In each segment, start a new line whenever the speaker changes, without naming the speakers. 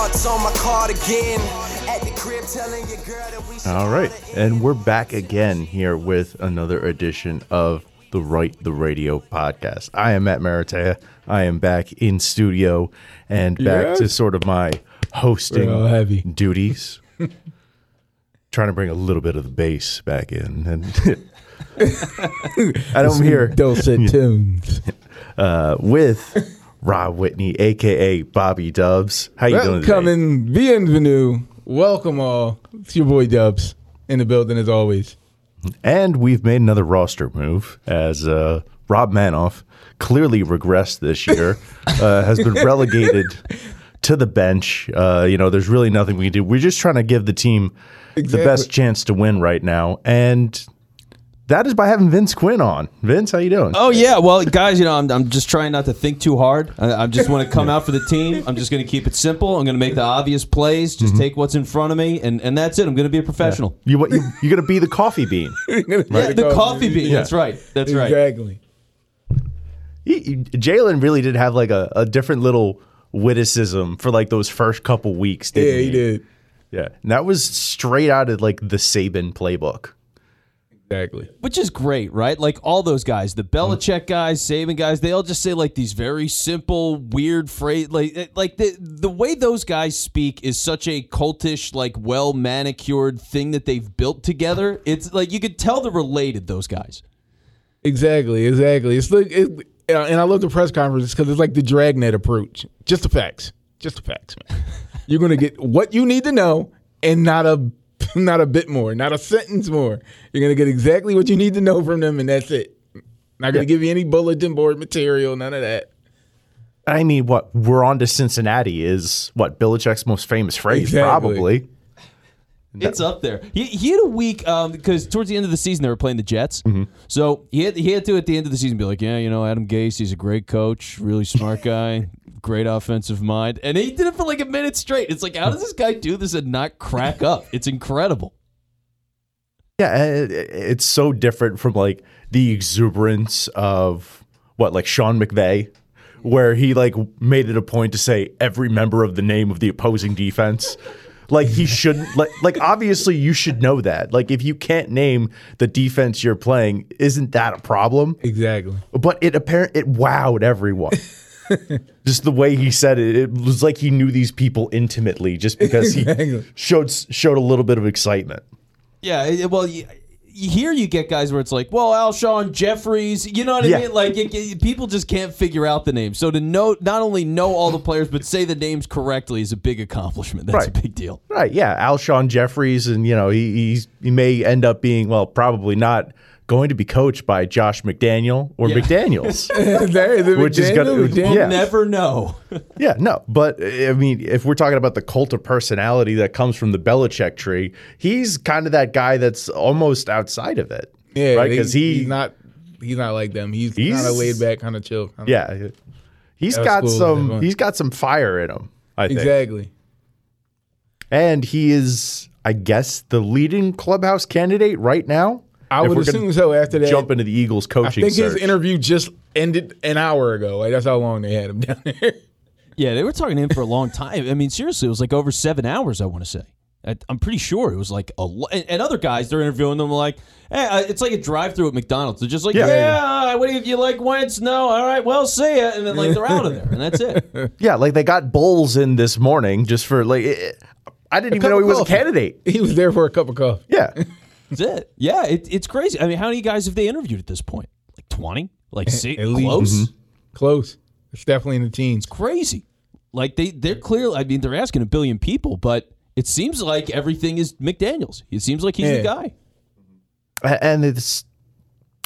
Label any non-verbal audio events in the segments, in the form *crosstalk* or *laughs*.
hearts on my cardigan. At the crib telling your girl that we
All right, and we're back again here with another edition of the Right the Radio podcast. I am Matt Maratea. I am back in studio and back
Yes.
to sort of my hosting
heavy.
duties. *laughs* Trying to bring a little bit of the bass back in, and *laughs* *laughs* I don't hear
dulcet tunes.
uh, with Rob Whitney, aka Bobby Dubs. How you doing? today?
Welcome, bienvenue, welcome all. It's your boy Dubs in the building as always.
And we've made another roster move as uh, Rob Manoff clearly regressed this year, *laughs* uh, has been relegated to the bench. Uh, you know, there's really nothing we can do. We're just trying to give the team the best chance to win right now, and that is by having Vince Quinn on. Vince, how you doing?
Oh yeah, well, guys, you know, I'm, I'm just trying not to think too hard. I, I just want to come out for the team. I'm just going to keep it simple. I'm going to make the obvious plays. Just mm-hmm. take what's in front of me, and, and that's it. I'm going to be a professional.
You what? You, you're gonna be the coffee bean. *laughs*
Yeah, the coffee bean. That's right. That's right.
Exactly.
He- he- Jalen really did have like a, a different little witticism for like those first couple weeks. Didn't
Yeah, he did.
Yeah, and that was straight out of like the Saban playbook.
Exactly.
Which is great, right? Like all those guys, the Belichick guys, Saban guys, they all just say like these very simple, weird phrase. Like, eh, like the the way those guys speak is such a cultish, like well manicured thing that they've built together. It's like you could tell they're related. Those guys.
Exactly. Exactly. It's like, it, uh, and I love the press conferences because it's like the dragnet approach. Just the facts. Just the facts, man. *laughs* You're gonna get what you need to know, and not a *laughs* not a bit more, not a sentence more. You're gonna get exactly what you need to know from them, and that's it. Not gonna give you any bulletin board material, none of that.
I mean, what we're on to Cincinnati is what Belichick's most famous phrase,
Exactly.
probably.
It's up there. He, he had a week um, because towards the end of the season they were playing the Jets.
Mm-hmm.
So he had he had to at the end of the season be like, yeah, you know, Adam Gase, he's a great coach, really smart guy, *laughs* great offensive mind, and he did it for like a minute straight. It's like, how does this guy do this and not crack *laughs* up? It's incredible.
Yeah, it- it's so different from like the exuberance of what, like Sean McVay, where he like made it a point to say every member of the name of the opposing defense. *laughs* Like he shouldn't like like obviously you should know that. Like if you can't name the defense you're playing, isn't that a problem?
Exactly.
But it apparent it wowed everyone. *laughs* just the way he said it, it was like he knew these people intimately, just because he *laughs*
Exactly.
showed showed a little bit of excitement.
Yeah, well, you, you- here you get guys where it's like, well, Alshon Jeffries, you know what I
Yeah.
mean? Like it, it- people just can't figure out the names. So to know not only know all the players but say the names correctly is a big accomplishment. That's a big deal.
Right, yeah, Alshon Jeffries, and you know he he's, he may end up being well, probably not going to be coached by Josh McDaniel or McDaniel's. *laughs*
there is a
Which is gonna-
McDaniel,
yeah.
Never know. *laughs*
yeah, no, but I mean, if we're talking about the cult of personality that comes from the Belichick tree, he's kind of that guy that's almost outside of it.
Yeah,
right, because he,
he's not he's not like them. He's,
He's-
kind of laid back, kind of chill. Kinda,
yeah, he's got
cool,
some he's got some fire in him. I think,
exactly.
and he is, I guess, the leading clubhouse candidate right now.
I
If
would
gonna
assume so. After that,
jump into the Eagles coaching.
I
coaching
think his interview just ended an hour ago. Like that's how long they had him *laughs* down there.
Yeah, they were talking to him for a long time. I mean, seriously, it was like over seven hours. I want to say. I- I'm pretty sure it was like a. Lo- and, and other guys, they're interviewing them like, "Hey, uh, it's like a drive-through at McDonald's." They're just like,
Yeah.
"Yeah, what do you, you like Wentz? No, all right, well, see ya," and then like they're out of there, and that's it. *laughs*
Yeah, like they got Bowles in this morning just for like. It, I didn't even know he
of
was a candidate. *laughs*
he was there for a cup of coffee.
Yeah,
That's it. Yeah, it, it's crazy. I mean, how many guys have they interviewed at this point? Like twenty? Like si-
At least.
close?
Mm-hmm.
Close. It's definitely in the teens.
Crazy. Like they they're clearly. I mean, they're asking a billion people, but it seems like everything is McDaniel's. It seems like he's the guy.
And it's.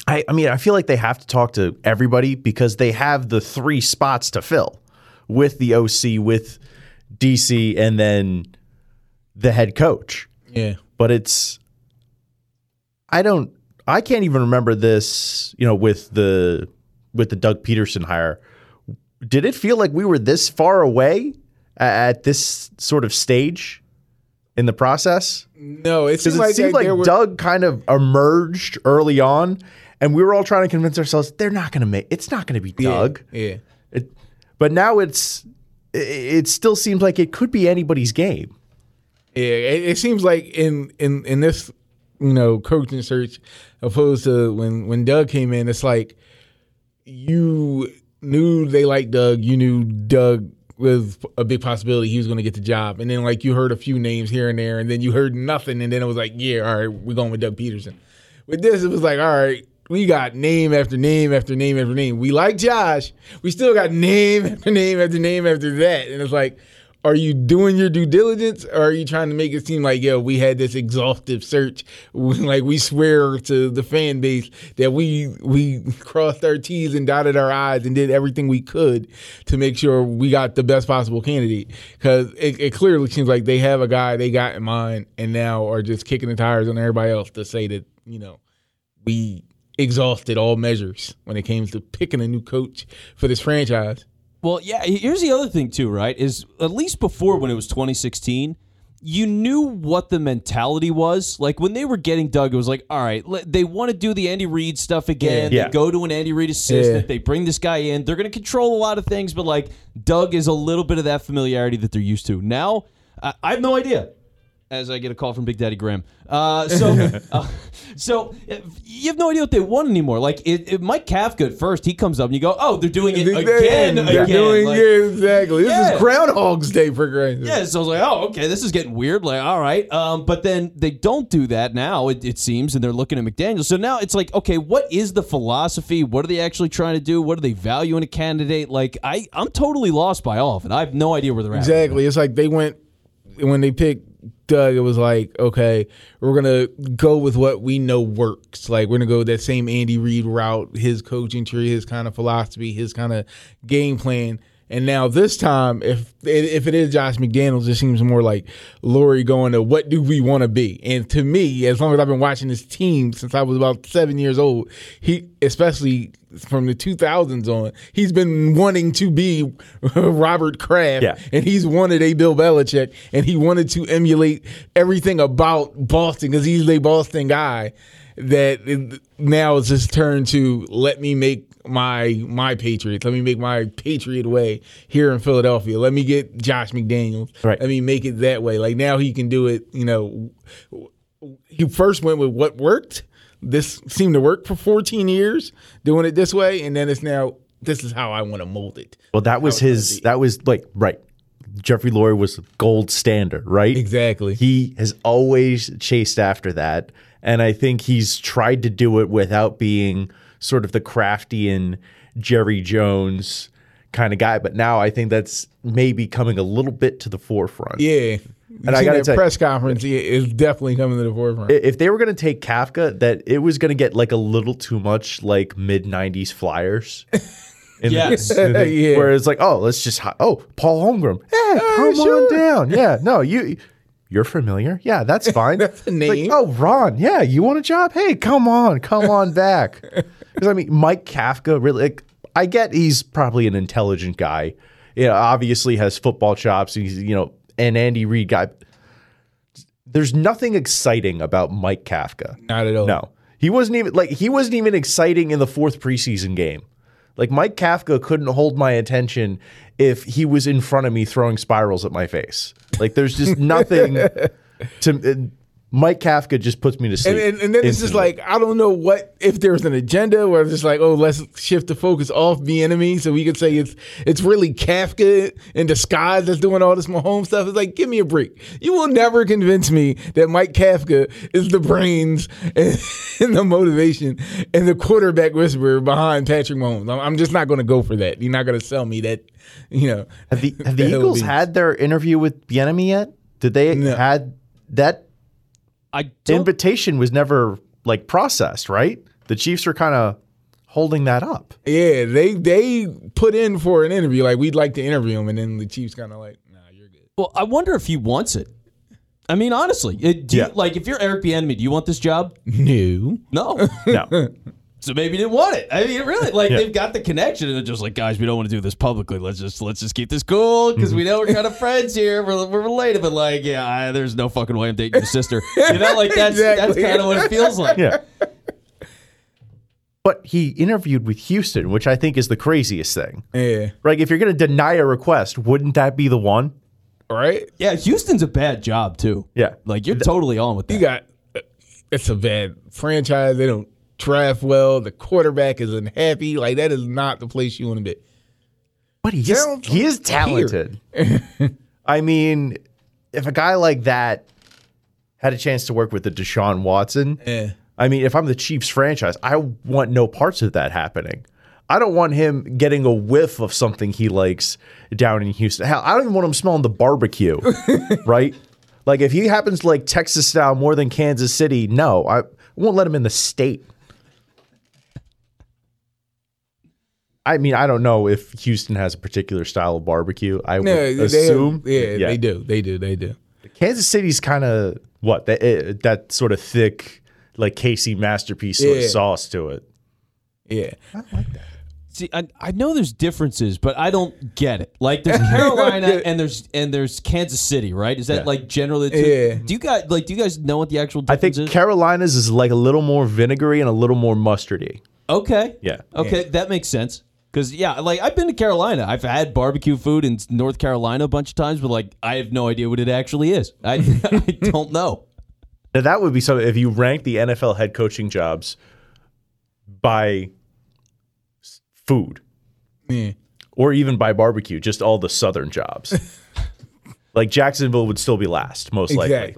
I, I mean, I feel like they have to talk to everybody because they have the three spots to fill with the OC, with DC, and then the head coach.
Yeah.
But it's. I don't. I can't even remember this. You know, with the with the Doug Pederson hire, did it feel like we were this far away at this sort of stage in the process?
No, it seems
it
like,
seemed like
were,
Doug kind of emerged early on, and we were all trying to convince ourselves they're not going to make. It's not going to be Doug.
Yeah.
It, but now it's i- it still seems like it could be anybody's game.
Yeah, it, it seems like in in in this you know coaching search, opposed to when when Doug came in, it's like you knew they liked Doug. You knew Doug was a big possibility he was going to get the job, and then like you heard a few names here and there, and then you heard nothing, and then it was like, yeah, all right, we're going with Doug Pederson. With this, it was like, all right. We got name after name after name after name. We like Josh. We still got name *laughs* after name after name after that. And it's like, are you doing your due diligence or are you trying to make it seem like yo we had this exhaustive search? *laughs* Like we swear to the fan base that we we crossed our t's and dotted our i's and did everything we could to make sure we got the best possible candidate. Because it, it clearly seems like they have a guy they got in mind and now are just kicking the tires on everybody else to say that you know we exhausted all measures when it came to picking a new coach for this franchise
Well, yeah. Here's the other thing too, right? Is at least before when it was 2016, you knew what the mentality was. Like when they were getting Doug, it was like, all right, they want to do the Andy Reid stuff again.
Yeah.
They go to an Andy Reid assistant.
Yeah.
They bring this guy in. They're going to control a lot of things, but like Doug is a little bit of that familiarity that they're used to. Now, I I have no idea. As I get a call from Big Daddy Graham, uh, so *laughs* uh, so you have no idea what they want anymore. Like it, it, Mike Kafka at first, he comes up and you go, "Oh, they're doing it again,
They're
again."
doing
Like-
yeah, exactly. This
Yeah.
is Groundhog's Day for Grayson.
Yeah, so I was like, oh, okay, this is getting weird. Like, all right. Um, but then they don't do that now, it, it seems, and they're looking at McDaniel. So now it's like, okay, what is the philosophy? What are they actually trying to do? What do they value in a candidate? Like, I, I'm totally lost by all of it. I have no idea where they're at.
Exactly. It's like they went when they picked Doug. It was like, okay, we're gonna go with what we know works. Like we're gonna go that same Andy Reid route, his coaching tree, his kind of philosophy, his kind of game plan. And now this time, if if it is Josh McDaniels, it seems more like Lurie going to what do we want to be. And to me, as long as I've been watching this team since I was about seven years old, he especially from the 2000s on, he's been wanting to be *laughs* Robert Kraft,
Yeah.
and he's wanted a Bill Belichick, and he wanted to emulate everything about Boston because he's a Boston guy. That now it's his turn to let me make my my Patriots. Let me make my Patriot way here in Philadelphia. Let me get Josh McDaniels.
Right.
Let me make it that way. Like now he can do it. You know, he first went with what worked. This seemed to work for 14 years doing it this way, and then it's now this is how I want to mold it.
Well, that was his. That was like right. Jeffrey Lurie was gold standard, right?
Exactly.
He has always chased after that, and I think he's tried to do it without being sort of the crafty and Jerry Jones kind of guy. But now I think that's maybe coming a little bit to the forefront.
Yeah.
And I
got that press conference is definitely coming to the forefront.
If they were going to take Kafka, that it was going to get like a little too much like mid '90s Flyers. *laughs* In the-
Yes. *laughs*
in the- *laughs*
Yeah.
Where it's like, oh, let's just hi- oh Paul Holmgren, yeah, oh, come
sure.
on down, yeah, no, you you're familiar, yeah, that's fine.
That's a
It's like,
name.
oh, Ron, yeah, you want a job? Hey, come on, come on back. Because I mean, Mike Kafka, really, like, I get he's probably an intelligent guy. You know, obviously has football chops. He's you know an Andy Reid guy. There's nothing exciting about Mike Kafka.
Not at all.
No, he wasn't even like he wasn't even exciting in the fourth preseason game. Like Mike Kafka couldn't hold my attention if he was in front of me throwing spirals at my face. Like there's just *laughs* nothing to. Mike Kafka just puts me to sleep.
And, and, and then it's just like I don't know what if there's an agenda where it's just like oh let's shift the focus off the enemy so we could say it's it's really Kafka in disguise that's doing all this Mahomes stuff. It's like give me a break. You will never convince me that Mike Kafka is the brains and, *laughs* and the motivation and the quarterback whisperer behind Patrick Mahomes. I'm, I'm just not going to go for that. You're not going to sell me that. You know
have the, have the *laughs* Eagles had their interview with Bieniemy yet? Did they
No.
had that
I don't.
invitation was never like processed, right? The Chiefs are kind of holding that up.
Yeah, they they put in for an interview like we'd like to interview him, and then the Chiefs kind of like nah, you're good.
well, I wonder if he wants it. I mean, honestly, it, do you, like if you're Eric Bieniemy, do you want this job?
No.
No. *laughs*
No.
So maybe he didn't want it. I mean, really, like
Yeah.
they've got the connection, and they're just like, guys, we don't want to do this publicly. Let's just let's just keep this cool because we mm-hmm. know we're kind of friends here. We're, we're related, but like, yeah, I, there's no fucking way I'm dating your sister. You know, like that's that's kind of what it feels like.
yeah. but he interviewed with Houston, which I think is the craziest thing.
Yeah.
Like, if you're going to deny a request, wouldn't that be the one?
Right?
Yeah, Houston's a bad job too.
Yeah.
Like you're totally on with that.
You got uh, it's a bad franchise. They don't draft well. The quarterback is unhappy. Like that is not the place you want to be.
But he is,
Sounds
he is talented. *laughs* I mean, if a guy like that had a chance to work with the Deshaun Watson,
Yeah.
I mean, if I'm the Chiefs franchise, I want no parts of that happening. I don't want him getting a whiff of something he likes down in Houston. Hell, I don't even want him smelling the barbecue, *laughs* right? Like if he happens to like Texas style more than Kansas City, no, I won't let him in the state. I mean, I don't know if Houston has a particular style of barbecue. I would
No, they have-
assume,
yeah, they do. They do. They do.
Kansas City's kind of what that eh, that sort of thick, like KC masterpiece sort
Yeah.
of sauce to it.
Yeah. I like that.
See, I, I know there's differences, but I don't get it. Like there's *laughs* Carolina and there's and there's Kansas City, right? Is that
Yeah.
like generally? The two?
Yeah.
Do you guys like? Do you guys know what the actual
I think
is?
Carolina's is like a little more vinegary and a little more mustardy.
okay.
Yeah.
Okay, that makes sense. Because yeah, like I've been to Carolina. I've had barbecue food in North Carolina a bunch of times, but like I have no idea what it actually is. I, *laughs* I don't know.
Now that would be something if you rank the NFL head coaching jobs by food
Yeah.
or even by barbecue, just all the southern jobs. *laughs* like Jacksonville would still be last, most likely.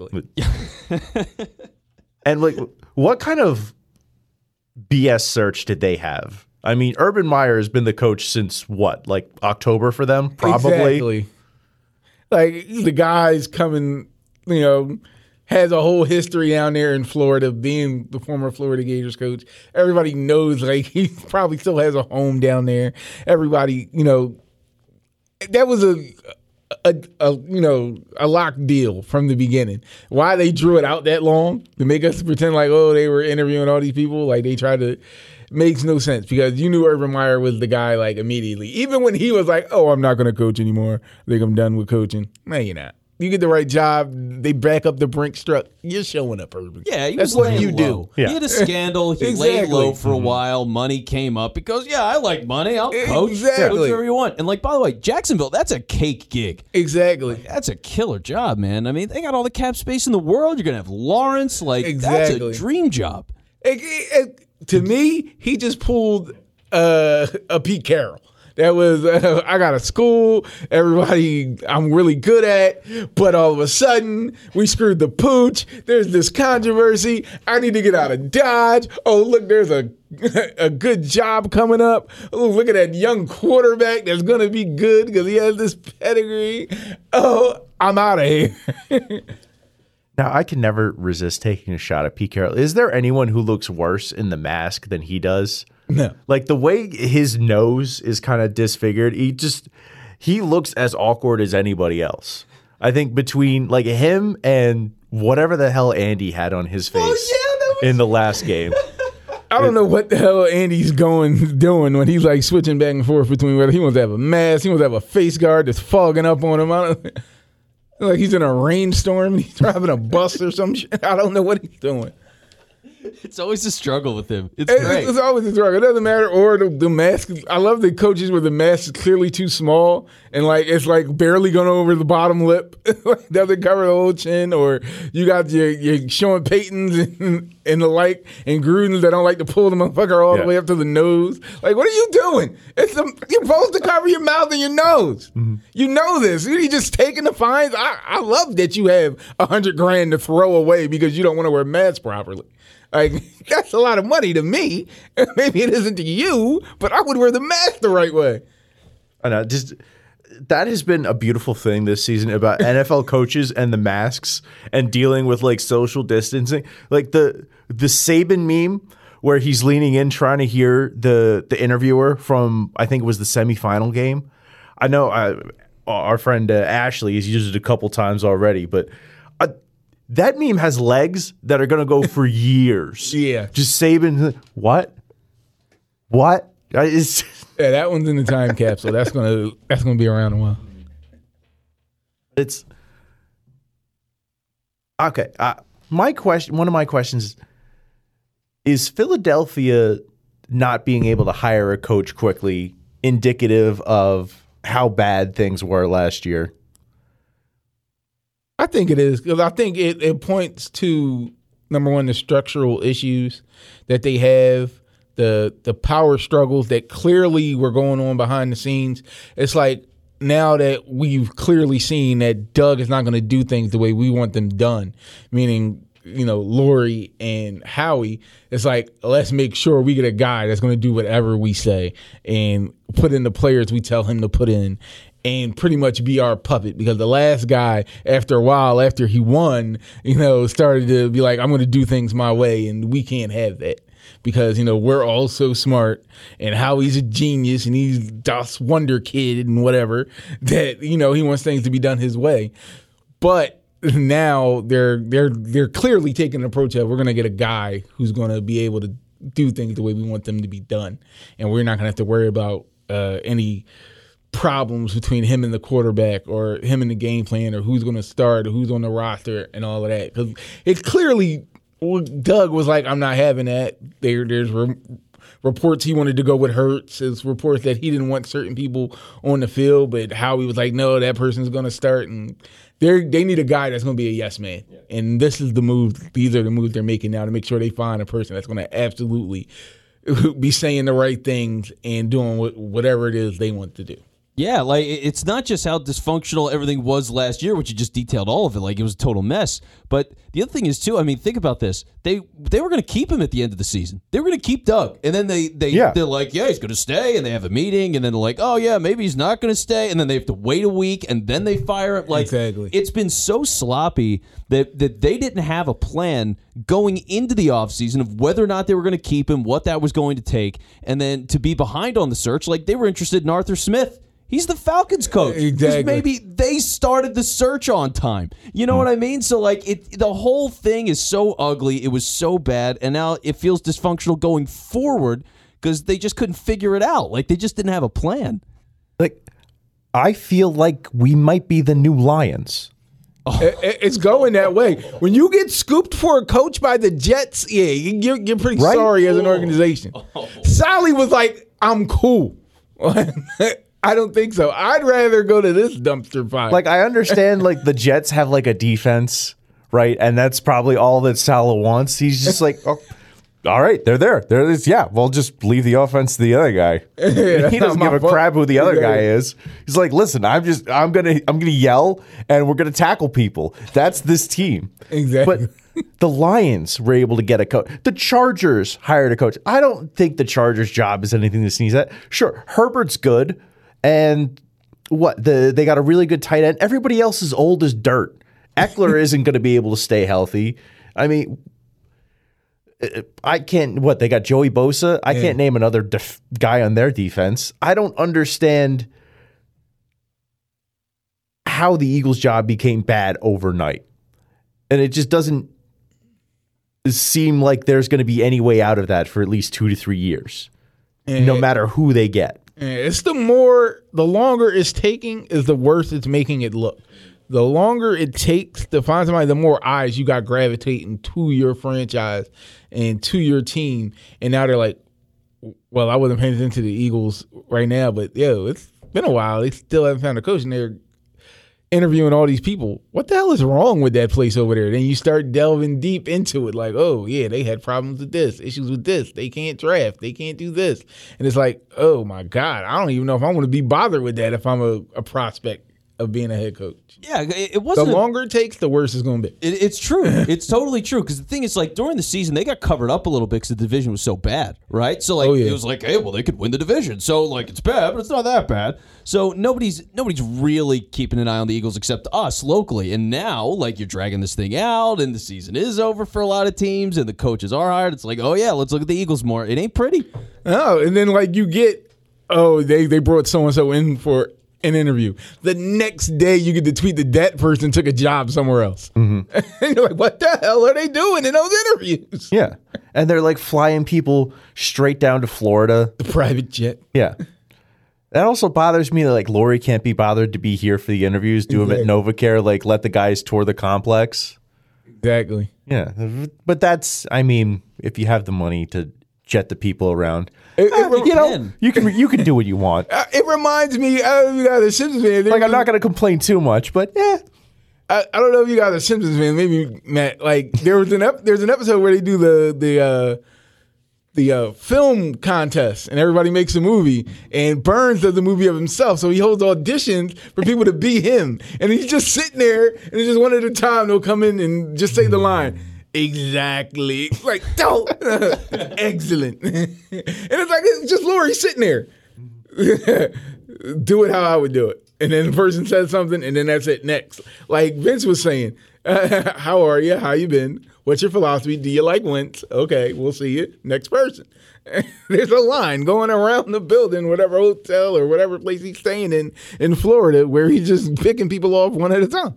*laughs* and like, what kind of BS search did they have? I mean, Urban Meyer has been the coach since what, like October for them, probably.
Exactly. Like the guy's coming, you know, has a whole history down there in Florida, being the former Florida Gators coach. Everybody knows, like *laughs* he probably still has a home down there. Everybody, you know, that was a. A, a you know a locked deal from the beginning. Why they drew it out that long to make us pretend like oh they were interviewing all these people like they tried to makes no sense because you knew Urban Meyer was the guy like immediately. Even when he was like, "Oh, I'm not going to coach anymore. I think I'm done with coaching." No, you're not. You get the right job. They back up the Brinks truck. You're showing up, Urban.
Yeah, he
that's
was
what you
low.
do.
Yeah.
He had a scandal. He *laughs* laid low for a mm-hmm. while. Money came up because yeah, I like money. I'll coach.
Exactly.
Coach whatever you want. And like by the way, Jacksonville, that's a cake gig.
Exactly.
That's a killer job, man. I mean, they got all the cap space in the world. You're gonna have Lawrence. Like that's a dream job.
It- it- to me, he just pulled uh, a Pete Carroll. That was uh, *laughs* I got a school, everybody I'm really good at, but all of a sudden we screwed the pooch. There's this controversy. I need to get out of Dodge. Oh, look, there's a *laughs* a good job coming up. Oh, look at that young quarterback that's gonna be good because he has this pedigree. Oh, I'm out of here. *laughs*
Now, I can never resist taking a shot at Pete Carroll. Is there anyone who looks worse in the mask than he does?
No.
Like the way his nose is kind of disfigured, he just he looks as awkward as anybody else. I think between like him and whatever the hell Andy had on his oh, face
yeah, was-
in the last game. *laughs*
I don't know what the hell Andy's going doing when he's like switching back and forth between whether he wants to have a mask, he wants to have a face guard that's fogging up on him. Like he's in a rainstorm, he's *laughs* driving a bus or some shit. I don't know what he's doing.
It's always a struggle with him. It's
It-
great.
It's always a struggle. It doesn't matter. Or the, the mask. I love the coaches where the mask is clearly too small and like it's like barely going over the bottom lip. *laughs* Like, doesn't cover the whole chin. Or you got your, your Sean Paytons and, *laughs* and the like and Grudens that don't like to pull the motherfucker all
Yeah.
the way up to the nose. Like, what are you doing? It's the, you're supposed to cover your mouth and your nose. Mm-hmm. You know this. You just taking the fines. I, I love that you have a hundred grand to throw away because you don't want to wear masks properly. Like *laughs* that's a lot of money to me. *laughs* Maybe it isn't to you, but I would wear the mask the right way.
I know, just that has been a beautiful thing this season about *laughs* NFL coaches and the masks and dealing with like social distancing. Like the the Saban meme where he's leaning in trying to hear the the interviewer from I think it was the semifinal game. I know uh, our friend uh, Ashley has used it a couple times already, but that meme has legs that are going to go for *laughs* years.
Yeah.
just Saban. What? What? It's,
Yeah, that one's in the time capsule. That's gonna that's gonna be around a while.
it's okay. Uh, my question, one of my questions is: Philadelphia not being able to hire a coach quickly indicative of how bad things were last year?
I think it is because I think it, it points to number one the structural issues that they have, the the power struggles that clearly were going on behind the scenes. It's like now that we've clearly seen that Doug is not going to do things the way we want them done, meaning you know Lurie and Howie. It's like let's make sure we get a guy that's going to do whatever we say and put in the players we tell him to put in and pretty much be our puppet because the last guy after a while after he won you know started to be like i'm going to do things my way and we can't have that because you know we're all so smart and Howie's a genius and he's das wonder kid and whatever *laughs* that you know he wants things to be done his way. But now they're they're they're clearly taking an approach of we're going to get a guy who's going to be able to do things the way we want them to be done and we're not going to have to worry about uh, any problems between him and the quarterback or him and the game plan or who's going to start or who's on the roster and all of that. Because it clearly Doug was like I'm not having that. There there's re- reports he wanted to go with Hurts there's reports that he didn't want certain people on the field but Howie was like no that person's going to start. And they they need a guy that's going to be a yes man. And this is the move these are the moves they're making now to make sure they find a person that's going to absolutely *laughs* be saying the right things and doing whatever it is they want to do
Yeah, like it's not just how dysfunctional everything was last year, which you just detailed all of it, like it was a total mess. But the other thing is too. I mean, think about this. They they were going to keep him at the end of the season. They were going to keep Doug, and then they they
Yeah.
they're like, yeah, he's going to stay, and they have a meeting, and then they're like, oh yeah, maybe he's not going to stay, and then they have to wait a week, and then they fire him. Like
Exactly.
it's been so sloppy that that they didn't have a plan going into the offseason of whether or not they were going to keep him, what that was going to take, and then to be behind on the search. Like they were interested in Arthur Smith. He's the Falcons coach.
Exactly.
Maybe they started the search on time. You know hmm. what I mean? So like it the whole thing is so ugly. It was so bad and now it feels dysfunctional going forward because they just couldn't figure it out. Like they just didn't have a plan.
Like, I feel like we might be the new Lions. Oh.
It- it- it's going that way. When you get scooped for a coach by the Jets, yeah, you- you're, you're pretty
Right?
sorry as an organization. Oh. Saleh was like, I'm cool. *laughs* *laughs* I don't think so. I'd rather go to this dumpster fire.
Like, I understand, like, the Jets have, like, a defense, right? And that's probably all that Saleh wants. He's just like, oh, all right, they're there. There is. Yeah, we'll just leave the offense to the other guy. *laughs* he doesn't give a
fault.
crap who the other guy is. He's like, listen, I'm just, I'm gonna, I'm gonna yell, and we're gonna tackle people. That's this team.
Exactly.
But the Lions were able to get a coach. The Chargers hired a coach. I don't think the Chargers' job is anything to sneeze at. Sure, Herbert's good, and what the they got a really good tight end. Everybody else is old as dirt. Ekeler *laughs* isn't going to be able to stay healthy. I mean, I can't. What they got? Joey Bosa. I can't name another def- guy on their defense. I don't understand how the Eagles' job became bad overnight, and it just doesn't seem like there's going to be any way out of that for at least two to three years, no matter who they get.
Yeah, It's the more, the longer it's taking, is the worse it's making it look. The longer it takes to find somebody, the more eyes you got gravitating to your franchise and to your team. And now they're like, well, I wasn't paying attention to the Eagles right now, but yo, it's been a while. They still haven't found a coach, and they're interviewing all these people. What the hell is wrong with that place over there? Then you start delving deep into it, like, oh yeah, they had problems with this, issues with this. They can't draft, they can't do this, and it's like, oh my god, I don't even know if I want to be bothered with that if I'm a, a prospect of being a head coach.
Yeah, it, it wasn't. a-
longer it takes, the worse it's going to be.
It, it's true. *laughs* It's totally true. Because the thing is, like during the season, they got covered up a little bit because the division was so bad, right? So like
Oh, yeah.
it was like, hey, well, they could win the division. So like it's bad, but it's not that bad. So nobody's nobody's really keeping an eye on the Eagles except us locally. And now, like you're dragging this thing out, and the season is over for a lot of teams, and the coaches are hired. It's like, oh yeah, let's look at the Eagles more. It ain't pretty.
Oh, and then like you get, oh, they they brought so and so in for an interview. The next day, you get to tweet that that person took a job somewhere else, mm-hmm. *laughs* and you're like, what the hell are they doing in those interviews?
Yeah, and they're like flying people straight down to Florida.
The private jet.
Yeah. That also bothers me that like Lurie can't be bothered to be here for the interviews, do them at NovaCare, like let the guys tour the complex.
Exactly.
Yeah. But that's I mean, if you have the money to jet the people around.
It, it,
You know,
can.
you can you can do what you want. *laughs*
uh, it reminds me. I don't know if you guys are Simpsons fan.
Like I'm not going to complain too much, but yeah,
I, I don't know if you guys are Simpsons fan. Maybe Matt. Like there was an ep- there's an episode where they do the the uh, the uh, film contest and everybody makes a movie and Burns does a movie of himself. So he holds auditions for people to be him, and he's just sitting there and it's just one at a time. They'll come in and just say the line. Exactly. Like, don't. *laughs* Excellent. *laughs* and it's like, it's just Lurie sitting there. *laughs* do it how I would do it. And then the person says something, and then that's it. Next, like Vince was saying, "How are you? How you been? What's your philosophy? Do you like Wentz? Okay, we'll see you. Next person." There's a line going around the building, whatever hotel or whatever place he's staying in in Florida, where he's just picking people off one at a time.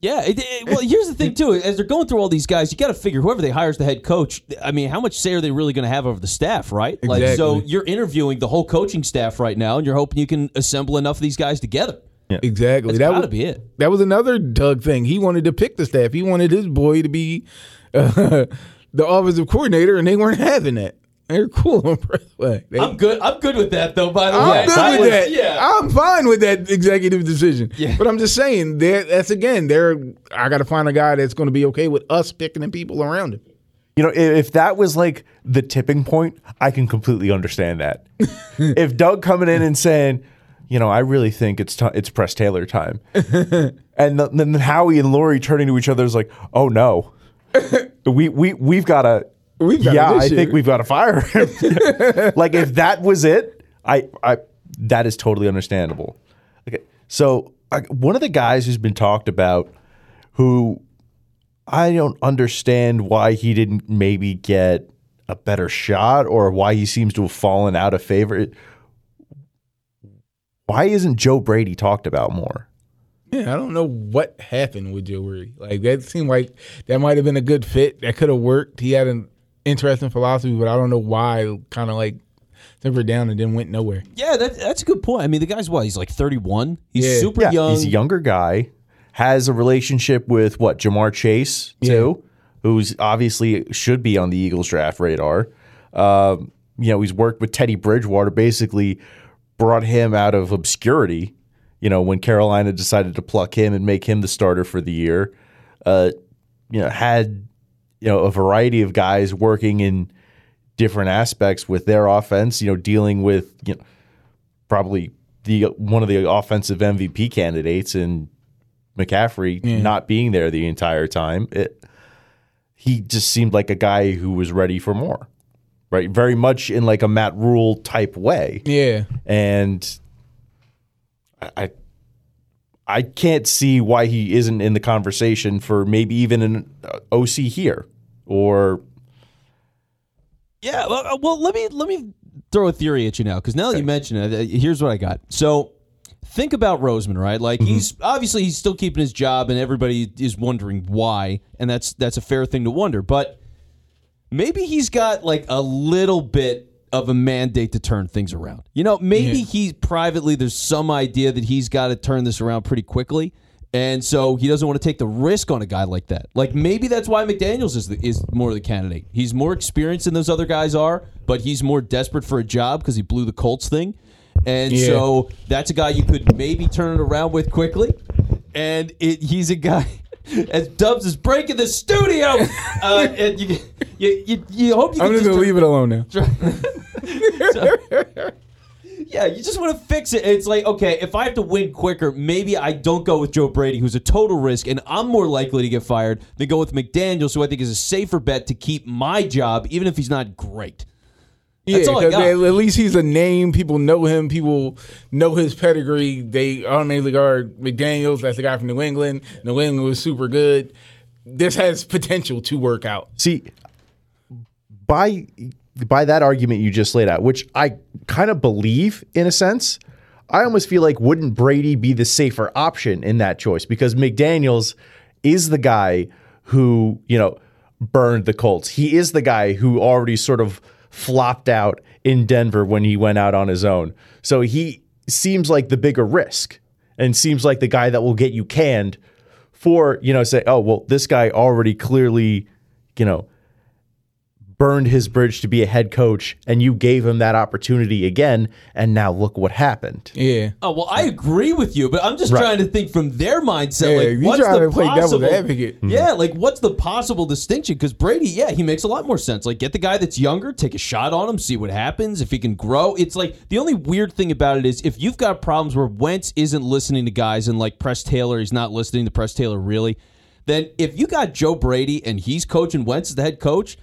Yeah. It, it- well, here's the thing too. As they're going through all these guys, you got to figure whoever they hire as the head coach. I mean, how much say are they really going to have over the staff, right? Like, so you're interviewing the whole coaching staff right now, and you're hoping you can assemble enough of these guys together.
Exactly.
That's
that
got to
was
be it.
that was another Doug thing. He wanted to pick the staff. He wanted his boy to be uh, *laughs* the offensive coordinator, and they weren't having that. They're cool on Pressway. They,
I'm good. I'm good with that, though. By the
I'm
way,
good
That
with
was-
that.
Yeah.
I'm fine with that executive decision.
Yeah.
But I'm just saying that that's again, there. I got to find a guy that's going to be okay with us picking the people around him.
you know, if that was like the tipping point, I can completely understand that. *laughs* if Doug coming in and saying, you know, I really think it's ti it's Press Taylor time, *laughs* and th- then Howie and Lurie turning to each other is like, oh no, *laughs* we we we've got to.
We've got
yeah,
an
I think we've got to fire *laughs* him. *laughs* like if that was it, I, I that is totally understandable. Okay, so I, one of the guys who's been talked about, who I don't understand why he didn't maybe get a better shot or why he seems to have fallen out of favor. Why isn't Joe Brady talked about more?
Yeah, I don't know what happened with Joe Brady. Like that seemed like that might have been a good fit. That could have worked. He had an interesting philosophy, but I don't know why. Kind of like tempered down and then went nowhere.
Yeah, that, that's a good point. I mean, the guy's what? He's like 31. He's
Yeah.
super
Yeah,
young.
he's a younger guy, has a relationship with what Ja'Marr Chase too, who's obviously should be on the Eagles draft radar. Um, you know, he's worked with Teddy Bridgewater, basically brought him out of obscurity. You know, when Carolina decided to pluck him and make him the starter for the year, uh, you know, had you know a variety of guys working in different aspects with their offense. You know, dealing with you know probably the one of the offensive MVP candidates and McCaffrey not being there the entire time. It, he just seemed like a guy who was ready for more, right? Very much in like a Matt Rhule type way,
Yeah,
and I. I I can't see why he isn't in the conversation for maybe even an uh, OC here or
Yeah, well, uh, well, let me let me throw a theory at you now because now that you mention it, uh, here's what I got. So think about Roseman, right? Like he's obviously he's still keeping his job, and everybody is wondering why, and that's that's a fair thing to wonder. But maybe he's got like a little bit of a mandate to turn things around. You know, maybe he privately there's some idea that he's got to turn this around pretty quickly. And so he doesn't want to take the risk on a guy like that. Like maybe that's why McDaniels is the, is more of the candidate. He's more experienced than those other guys are, but he's more desperate for a job because he blew the Colts thing. And
Yeah.
so that's a guy you could maybe turn it around with quickly. And it, he's a guy. As Dubs is breaking the studio, *laughs* uh, and you, you, you, you hope you
I'm just gonna leave it alone now. *laughs*
yeah, you just want to fix it. It's like, okay, if I have to win quicker, maybe I don't go with Joe Brady, who's a total risk, and I'm more likely to get fired than go with McDaniels, who I think is a safer bet to keep my job, even if he's not great. That's
yeah,
all I
'cause
got.
they- at least he's a name. People know him. People know his pedigree. They automatically guard McDaniels. That's the guy from New England. New England was super good. This has potential to work out.
See, by by that argument you just laid out, which I kind of believe in a sense, I almost feel like wouldn't Brady be the safer option in that choice because McDaniels is the guy who you know burned the Colts. He is the guy who already sort of flopped out in Denver when he went out on his own. So he seems like the bigger risk and seems like the guy that will get you canned for, you know, say, oh, well, this guy already clearly, you know, burned his bridge to be a head coach, and you gave him that opportunity again, and now look what happened.
Yeah.
Oh well, I agree with you, but I'm just
Right.
trying to think from their mindset.
Yeah,
like, what's
trying
the
to play devil's
possible?
advocate. Mm-hmm.
Yeah, like what's the possible distinction? Because Brady, yeah, he makes a lot more sense. Like, get the guy that's younger, take a shot on him, see what happens. If he can grow, it's like the only weird thing about it is if you've got problems where Wentz isn't listening to guys and like Press Taylor, he's not listening to Press Taylor really. Then if you got Joe Brady and he's coaching Wentz as the head coach.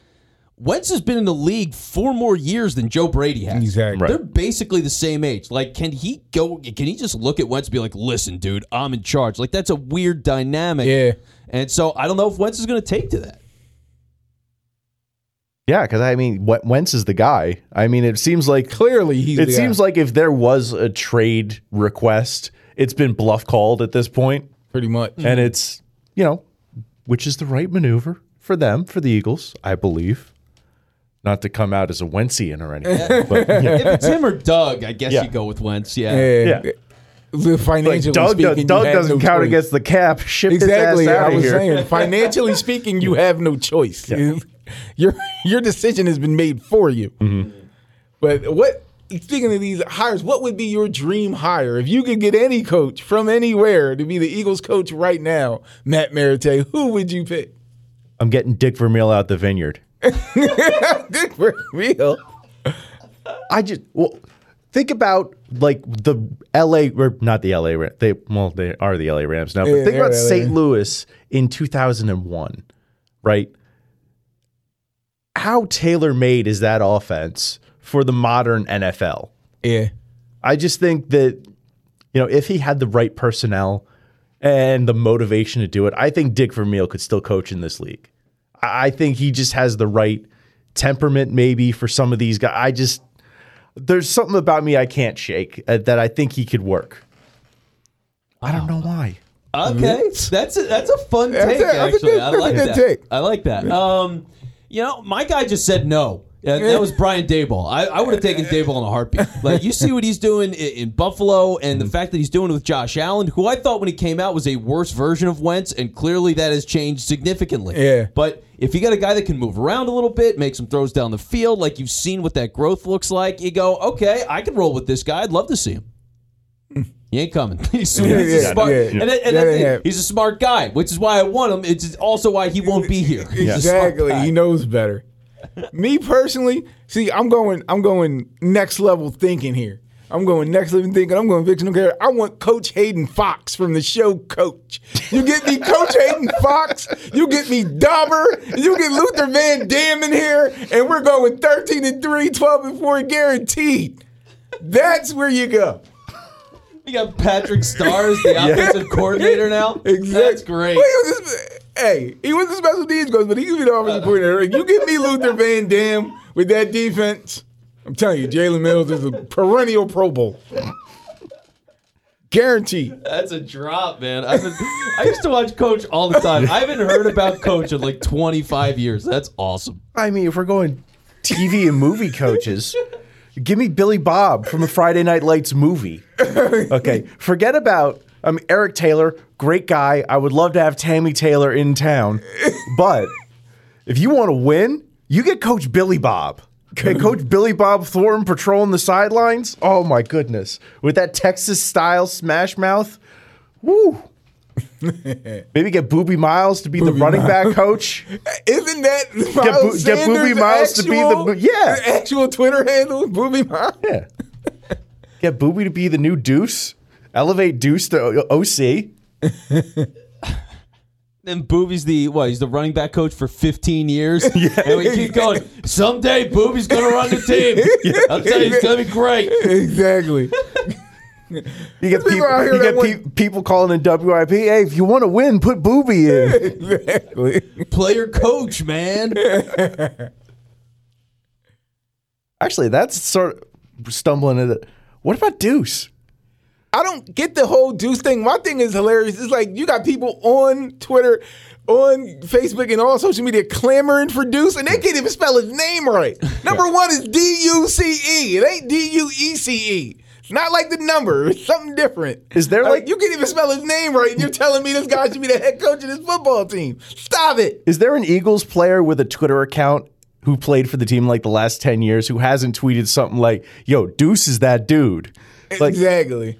Wentz has been in the league four more years than Joe Brady has.
Exactly.
Right.
They're basically the same age. Like, can he go? Can he just look at Wentz and be like, "Listen, dude, I'm in charge." Like, that's a weird dynamic.
Yeah.
And so I don't know if Wentz is going to take to that.
Yeah, because I mean, Wen- Wentz is the guy. I mean, it seems like
Clearly, he's
it
the
seems
guy.
like if there was a trade request, it's been bluff called at this point,
pretty much.
and it's you know, which is the right maneuver for them for the Eagles, I believe. Not to come out as a Wentzian or anything, but yeah. *laughs*
If it's him or Doug, I guess
Yeah.
you go with Wentz. Yeah.
Yeah.
Yeah.
The
like
Financially
Doug,
speaking,
does,
you
Doug
have
doesn't
no
count
choice.
against the cap. Ship
Exactly.
his ass out
I
of
was
here.
saying, financially speaking, you have no choice. Your your decision has been made for you.
Mm-hmm.
But what? Speaking of these hires, what would be your dream hire if you could get any coach from anywhere to be the Eagles coach right now? Matt Merite, who would you pick?
I'm getting Dick Vermeil out the vineyard. *laughs*
For real.
I just well, think about like the L.A. or not the L.A. Rams. They well, they are the L.A. Rams now. But think about. St. Louis in 2001, right? How tailor made is that offense for the modern NFL?
Yeah.
I just think that you know if he had the right personnel and the motivation to do it, I think Dick Vermeil could still coach in this league. I I think he just has the right temperament, maybe for some of these guys. I just there's something about me I can't shake uh, that I think he could work. I don't know why.
Okay, that's a, that's a fun
That's
take.
a- that's a
actually,
good-
I
that's a
like
good
that.
take.
I like that. Um, you know, my guy just said no. Yeah, that was *laughs* Brian Daboll. I, I would have taken Daboll in a heartbeat. Like you see what he's doing in, in Buffalo, and the mm-hmm. fact that he's doing it with Josh Allen, who I thought when he came out was a worse version of Wentz, and clearly that has changed significantly.
Yeah.
But if you got a guy that can move around a little bit, make some throws down the field, like you've seen what that growth looks like, you go, okay, I can roll with this guy. I'd love to see him. Hmm. He ain't coming. *laughs* he's,
Yeah,
a
yeah,
smart,
yeah.
and, and
That
that's
ain't
it. he's a smart guy, which is why I want him. It's also why he won't be here. *laughs* He's
Exactly. He knows better. Me personally, see, I'm going, I'm going next level thinking here. I'm going next level thinking. I'm going fictional character. I want Coach Hayden Fox from the show Coach. You get me Coach Hayden Fox. You get me Dauber. You get Luther Van Dam in here, and we're going 13 and 3, 12 and 4 guaranteed. That's where you go.
You got Patrick Starr as the *laughs* offensive coordinator now.
Exactly.
That's great.
Well, he was just- hey, he was the special teams coach, but he could be the offensive uh, coordinator. You give me *laughs* Luther Van Dam with that defense. I'm telling you, Jalen Mills is a perennial Pro Bowl. Guaranteed.
That's a drop, man. I've been, I used to watch Coach all the time. I haven't heard about Coach in like 25 years. That's awesome.
I mean, if we're going TV and movie coaches, give me Billy Bob from the Friday Night Lights movie. Okay, forget about I mean Eric Taylor, great guy. I would love to have Tammy Taylor in town, *laughs* but if you want to win, you get Coach Billy Bob. Okay, *laughs* Coach Billy Bob Thornton patrolling the sidelines. Oh my goodness, with that Texas style smash mouth. Woo. *laughs* Maybe get Boobie Miles to be the running back coach.
Isn't that Miles
get Boobie
Sanders'
Miles to be the-
actual-
yeah.
the actual Twitter handle? Boobie Miles.
Yeah. Get Boobie to be the new Deuce. Elevate Deuce to O- OC.
And *laughs* Boobie's the what? He's the running back coach for 15 years. *laughs* And we keep going. Someday Boobie's gonna run the team. *laughs* I'll tell you, it's gonna be great.
Exactly.
You get,
people
people,
out here
you
that
get pe- people calling in WIP. Hey, if you want to win, put Boobie in.
exactly.
Player coach, man.
Actually, that's sort of stumbling into. What about Deuce?
I don't get the whole Deuce thing. My thing is hilarious. It's like you got people on Twitter, on Facebook, and all social media clamoring for Deuce, and they can't even spell his name right. *laughs* Number one is D U C E. It ain't D U E C E. It's not like the number. It's something different.
Is there, like-
you can't even spell his name right, and you're telling me this guy should be the head coach of this football team? Stop it.
Is there an Eagles player with a Twitter account who played for the team like the last 10 years who hasn't tweeted something like, yo, Deuce is that dude. Like,
exactly.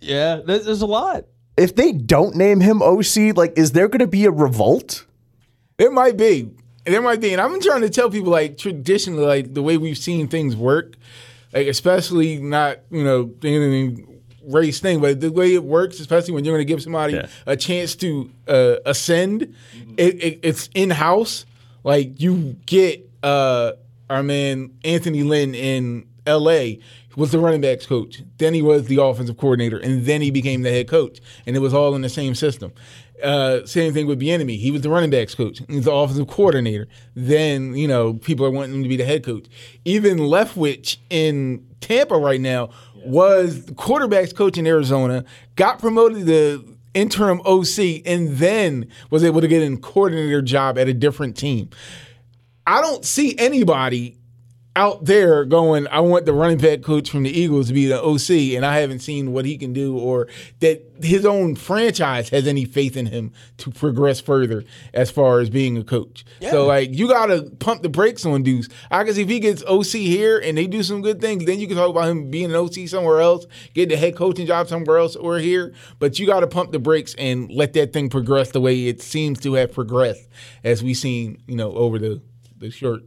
Yeah, there's, there's a lot.
if they don't name him OC, like, is there going to be a revolt?
There might be. There might be. And I've been trying to tell people like traditionally, like the way we've seen things work, like especially not, you know, anything race thing, but the way it works, especially when you're going to give somebody
Yeah.
a chance to uh, ascend, it, it, it's in house. Like you get uh, our man Anthony Lynn in L.A. was the running backs coach. Then he was the offensive coordinator, and then he became the head coach, and it was all in the same system. Uh, same thing with Bieniemy. He was the running backs coach. He's the offensive coordinator. Then you know people are wanting him to be the head coach. Even Leftwich in Tampa right now was the quarterbacks coach in Arizona. Got promoted to interim OC, and then was able to get a coordinator job at a different team. I don't see anybody out there going, I want the running back coach from the Eagles to be the OC, and I haven't seen what he can do or that his own franchise has any faith in him to progress further as far as being a coach. So, like, you got to pump the brakes on Deuce. I guess if he gets OC here and they do some good things, then you can talk about him being an OC somewhere else, getting the head coaching job somewhere else or here. But you got to pump the brakes and let that thing progress the way it seems to have progressed as we've seen, you know, over the, the short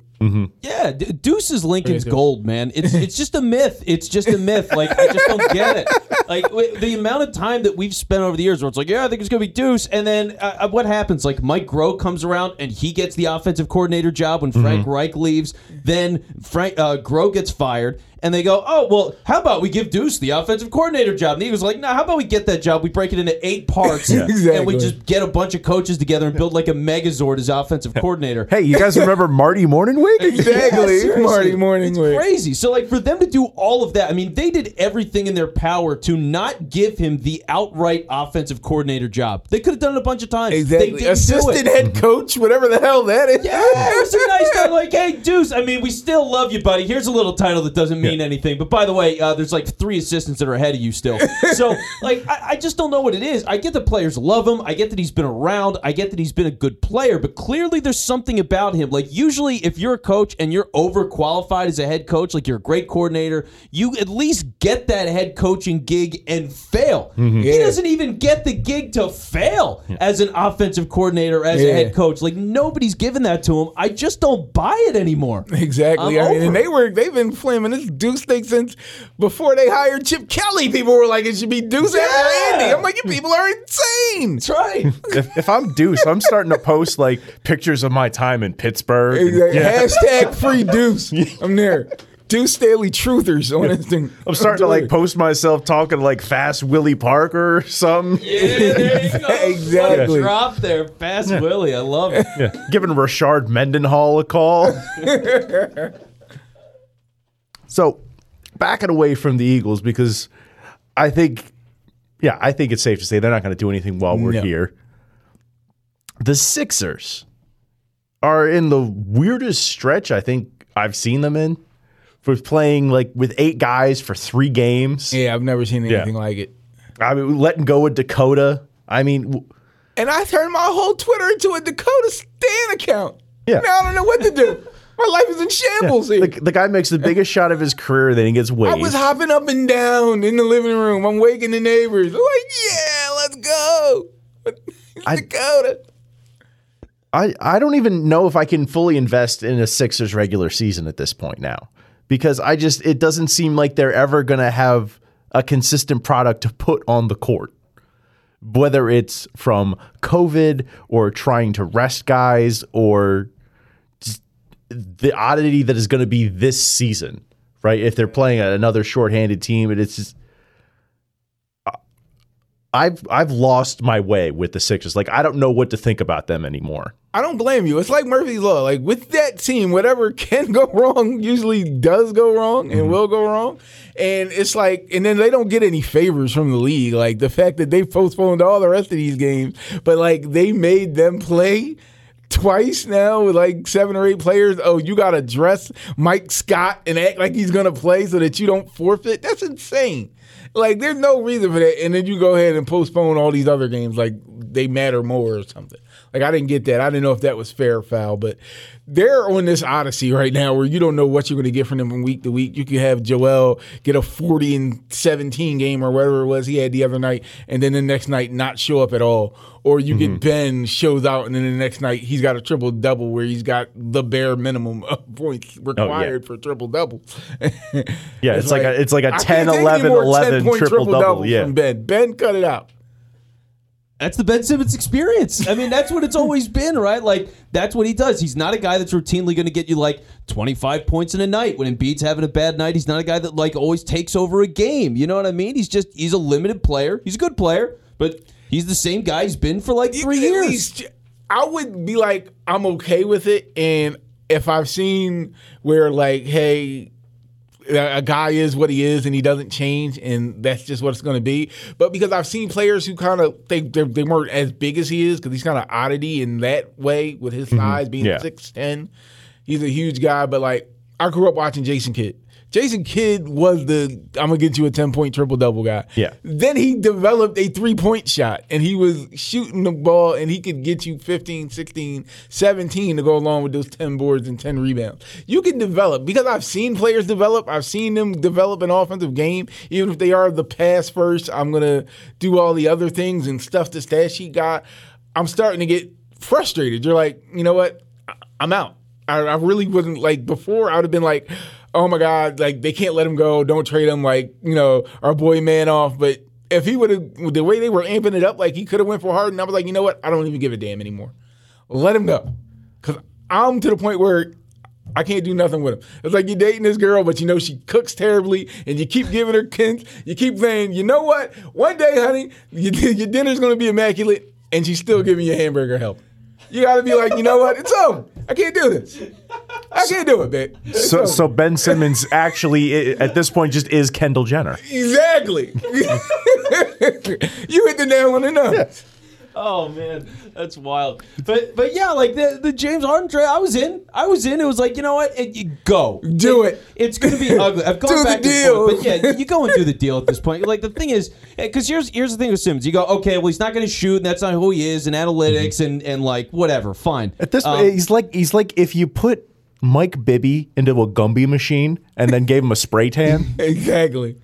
Yeah, D- Deuce is Lincoln's gold, man. It's it's just a myth. It's just a myth. Like I just don't get it. Like w- the amount of time that we've spent over the years, where it's like, yeah, I think it's gonna be Deuce, and then uh, uh, what happens? Like Mike Groh comes around and he gets the offensive coordinator job when Frank Reich leaves. Then Frank uh, Groh gets fired. And they go, oh well, how about we give Deuce the offensive coordinator job? And he was like, no, how about we get that job? We break it into eight parts, *laughs* and we just get a bunch of coaches together and build like a Megazord as offensive *laughs* coordinator.
Hey, you guys *laughs* remember Marty Mornhinweg?
Exactly.
seriously.
Marty Morning
It's crazy. So, like, for them to do all of that, I mean, they did everything in their power to not give him the outright offensive coordinator job. They could have done it a bunch of times. They
Exactly.
didn't
Assistant head coach, whatever the hell that is.
Yeah, it was a nice guy. Like, hey, Deuce. I mean, we still love you, buddy. Here's a little title that doesn't mean anything. But by the way, uh, there's like three assistants that are ahead of you still. *laughs* So, like, I, I just don't know what it is. I get the players love him. I get that he's been around. I get that he's been a good player. But clearly, there's something about him. Like, usually, if you're a coach and you're overqualified as a head coach, like you're a great coordinator, you at least get that head coaching gig and fail. He
Yeah.
doesn't even get the gig to fail as an offensive coordinator, as a head coach. Like nobody's given that to him. I just don't buy it anymore.
Exactly. I mean, and they were they've been flaming this Deuce thing since before they hired Chip Kelly. People were like, it should be Deuce
Yeah.
after Andy. I'm like, you people are insane.
That's right. *laughs*
if, if I'm Deuce, I'm starting to post like pictures of my time in Pittsburgh. and-
Exactly.
yeah.
Hashtag free Deuce. *laughs* I'm there. Deuce Daily Truthers on Instagram.
I'm starting to like post myself talking to like fast Willie Parker or something.
Yeah, there you go.
Exactly. *laughs*
What a drop there, Fast Willie. I love it.
Yeah. Giving Rashard Mendenhall a call. So backing away from the Eagles because I think, yeah, I think it's safe to say they're not going to do anything while we're
No.
here. The Sixers are in the weirdest stretch I think I've seen them in for playing like with eight guys for three games.
Yeah, I've never seen anything like it.
I mean, letting go of Dakota. I mean, w-
And I turned my whole Twitter into a Dakota Stan account.
Yeah.
Now I don't know what to do. My life is in shambles here.
the, the guy makes the biggest shot of his career, then he gets
I
waived.
was hopping up and down in the living room. I'm waking the neighbors. I'm like, yeah, let's go. *laughs*
I-
Dakota.
I, I don't even know if I can fully invest in a Sixers regular season at this point now because I just it doesn't seem like they're ever going to have a consistent product to put on the court. Whether it's from COVID or trying to rest guys or the oddity that is going to be this season, right? If they're playing another shorthanded team, and it's just uh, I've I've lost my way with the Sixers. Like I don't know what to think about them anymore.
I don't blame you. It's like Murphy's Law. Like with that team, whatever *laughs* can go wrong usually does go wrong and mm-hmm. will go wrong. And it's like, and then they don't get any favors from the league. Like the fact that they postponed all the rest of these games, but like they made them play twice now with like seven or eight players. Oh, you got to dress Mike Scott and act like he's going to play so that you don't forfeit. That's insane. Like there's no reason for that. And then you go ahead and postpone all these other games like they matter more or something. Like I didn't get that. I didn't know if that was fair or foul, but they're on this odyssey right now where you don't know what you're going to get from them from week to week. You could have Joel get a 40 and 17 game or whatever it was he had the other night, and then the next night not show up at all. Or you
Mm-hmm.
get Ben shows out, and then the next night he's got a triple double where he's got the bare minimum *laughs* of points required for triple double.
Yeah, *laughs* it's like a- it's like a
I
10,
can't take any
11,
more
11
10-point
triple-double, yeah.
from Ben. Ben cut it out.
That's the Ben Simmons experience. I mean, that's what it's *laughs* always been, right? Like, that's what he does. He's not a guy that's routinely going to get you like 25 points in a night. When Embiid's having a bad night, he's not a guy that like always takes over a game. You know what I mean? He's just, he's a limited player. He's a good player, but he's the same guy he's been for like three years.
least, I would be like, I'm okay with it. And if I've seen where, like, hey, a guy is what he is and he doesn't change and that's just what it's going to be. But because i've seen players who kind of they, they, they weren't as big as he is because he's kind of oddity in that way with his mm-hmm. size being
Yeah.
6'10 he's a huge guy but like i grew up watching jason kidd jason kidd was the i'm gonna get you a 10 point triple double guy
Yeah.
then he developed a three point shot and he was shooting the ball and he could get you 15, 16, 17 to go along with those 10 boards and 10 rebounds. You can develop because I've seen players develop. I've seen them develop an offensive game. Even if they are the pass first, I'm going to do all the other things and stuff the stat sheet got. I'm starting to get frustrated. You're like, you know what? I'm out. I, I really wasn't like before. I would have been like, oh my god, like they can't let him go. Don't trade him. Like you know, our boy man off. But if he would have the way they were amping it up, like he could have went for Harden. I was like, you know what? I don't even give a damn anymore. Let him go, because I'm to the point where. I can't do nothing with him. It's like you're dating this girl, but you know she cooks terribly, and you keep giving her hints. You keep saying, you know what? One day, honey, *laughs* your, your dinner's gonna be immaculate, and she's still giving you hamburger help. You gotta be like, you know what? It's over. I can't do this. I can't do it, babe. It's
So, so Ben Simmons actually at this point just is Kendall Jenner.
exactly. *laughs* you hit the nail on the nose.
Oh man, that's wild. But but yeah, like the the James Harden trade, I was in. I was in. It was like you know what, it, you go
Do it.
It's gonna be ugly. I've *laughs* gone
Do the
back and
deal.
forth, but yeah, you go and do the deal at this point. Like the thing is, eh, because here's here's the thing with Simmons. You go, okay, well he's not gonna shoot, and that's not who he is, and analytics, mm-hmm. and and like whatever, fine.
At this
Um,
point, he's like he's like if you put Mike Bibby into a Gumby machine and then gave him a spray tan. *laughs*
Exactly.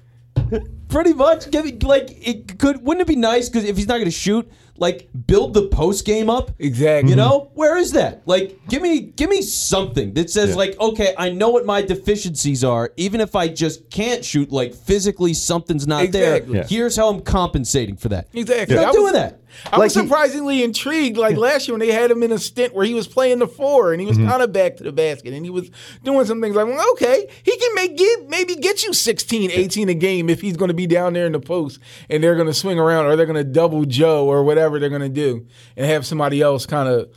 Pretty much. Give it, like it could. Wouldn't it be nice? Because if he's not going to shoot, like build the post game up.
Exactly.
You know where is that? Like, give me give me something that says like, okay, I know what my deficiencies are. Even if I just can't shoot, like physically something's not
Exactly.
there.
Yeah.
Here's how I'm compensating for that.
Exactly.
You're
I was-
doing that.
I was
Like he-
surprisingly intrigued. Like last year when they had him in a stint where he was playing the four and he was
Mm-hmm.
kind of back to the basket and he was doing some things like, well, okay, he can make get, maybe get you 16, 18 a game if he's going to be down there in the post and they're going to swing around or they're going to double Joe or whatever they're going to do and have somebody else kind of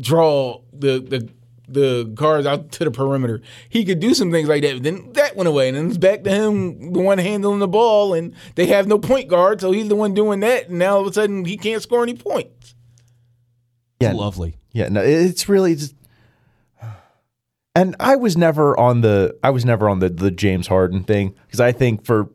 draw the the the guards out to the perimeter. He could do some things like that. But then that went away, and then it's back to him, the one handling the ball, and they have no point guard, so he's the one doing that. And now all of a sudden he can't score any points.
Yeah,
Lovely.
Yeah, no, it's really just. And I was never on the I was never on the the James Harden thing because I think for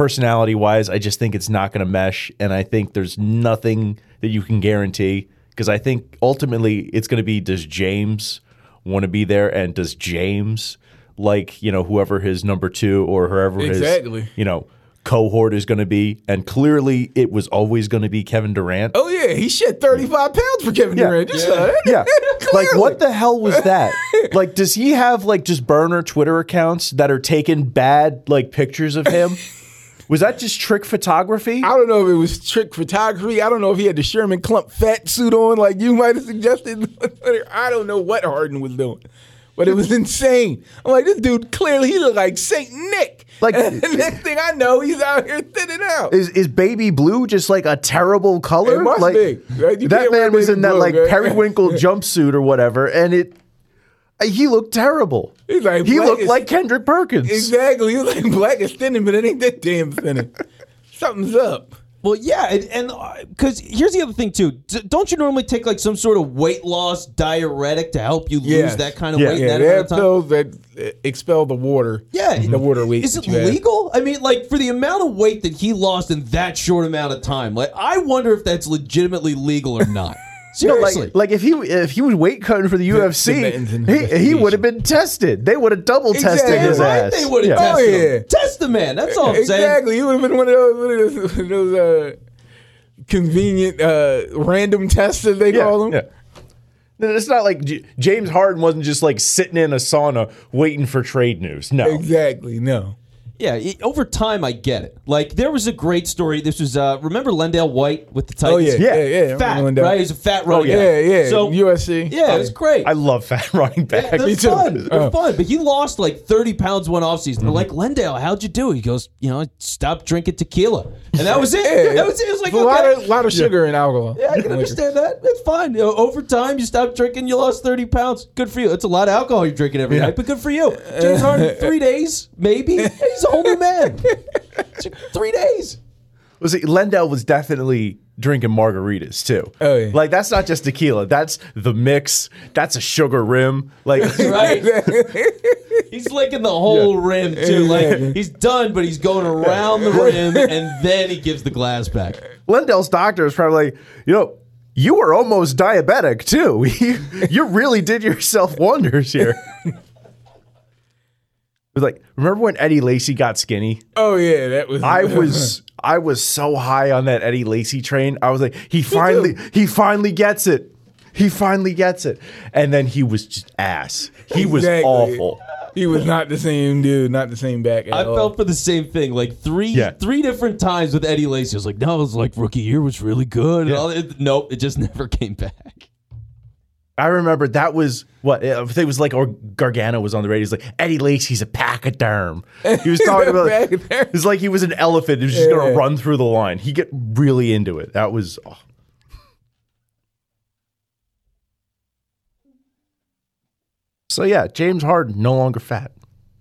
personality wise, I just think it's not going to mesh, and I think there's nothing that you can guarantee because I think ultimately it's going to be does James want to be there, and does James like you know whoever his number two or whoever
Exactly.
his you know cohort is going to be, and clearly it was always going to be Kevin Durant.
Oh yeah, he shed thirty five pounds for Kevin
Yeah.
Durant. You saw it.
Yeah. *laughs* like what the hell was that? *laughs* like does he have like just burner Twitter accounts that are taking bad like pictures of him? *laughs* was that just trick photography?
I don't know if it was trick photography. I don't know if he had the Sherman Klump fat suit on, like you might have suggested. *laughs* I don't know what Harden was doing, but it was insane. I'm like, this dude clearly he looked like Saint Nick.
Like- *laughs*
and the next thing I know, he's out here thinning out.
Is is baby blue just like a terrible color?
It must
like
be, right?
That man was in that like
right?
periwinkle *laughs* jumpsuit or whatever, and it he looked terrible.
He's like,
he looked
is-
like Kendrick Perkins.
Exactly. He was like black is thinning, but it ain't that damn thinning. *laughs* Something's up.
Well, yeah, and because here's the other thing too. D- don't you normally take like some sort of weight loss diuretic to help you lose
Yes.
that kind of
Yeah.
weight? in
Yeah,
that
they
amount
have
of time?
pills that uh, expel the water.
Yeah,
the water weight.
Is it
you have.
legal? I mean, like for the amount of weight that he lost in that short amount of time, like I wonder if that's legitimately legal or not. *laughs* Seriously.
like, like if he if he was weight cutting for the UFC,
Tibetans in
he, he would have been tested. They would have double tested
Exactly.
his
Damn right
ass.
they would have
Yeah.
tested
Oh,
him.
yeah.
Test the man. That's all I'm saying.
Exactly. He would have been one of those, one of those, those uh, convenient uh, random tests as they
Yeah,
call them.
yeah. No, It's not like J- James Harden wasn't just like sitting in a sauna waiting for trade news. No,
Exactly. No.
Yeah, i- over time, I get it. Like there was a great story. This was uh, remember Lendale White with the Titans.
Oh yeah,
Yeah.
yeah, yeah.
fat,
Remember that.
right? He's a fat running
Yeah,
back.
yeah.
So
USC.
yeah, it was great.
I love fat *laughs* running
Yeah,
backs.
they're
too.
fun. They're
Oh.
fun. But he lost like 30 pounds one offseason.
Mm-hmm.
They're like, Lendale, how'd you do? He goes, you know, I stopped drinking tequila. And that was it.
Yeah.
That was it. It was like,
a lot of lot of sugar and alcohol.
Yeah, I can understand that. It's fine. You know, over time, you stop drinking, you lost 30 pounds. Good for you. It's a lot of alcohol you're drinking every night, but good for you. James Harden, *laughs* three days, maybe. *laughs* He's a whole new man. *laughs* It's like three days.
was it, Lendale was definitely drinking margaritas too.
Oh, yeah.
Like that's not just tequila. That's the mix. That's a sugar rim. Like *laughs*
Right? *laughs* he's licking the whole rim, too. Like, he's done, but he's going around the rim, and then he gives the glass back.
Lendale's doctor is probably like, you know, you were almost diabetic too. You, you really did yourself wonders here. It was like, remember when Eddie Lacy got skinny?
Oh yeah, that was.
I *laughs* was I was so high on that Eddie Lacy train. I was like, he finally he finally gets it. He finally gets it. And then he was just ass. He was
Exactly.
awful.
He was not the same dude, not the same back at
I
all.
felt for the same thing, like three
Yeah.
three different times with Eddie Lacy. I was like, no, it was like rookie year was really good. And all that. Nope, it just *laughs* never came back.
I remember that was what I think it was like or Gargano was on the radio. He's like Eddie Lacy's a pachyderm. He was talking *laughs* about
Pachyderm.
it's like he was an elephant. He was just gonna run through the line. He get really into it. That was oh. So yeah, James Harden no longer fat.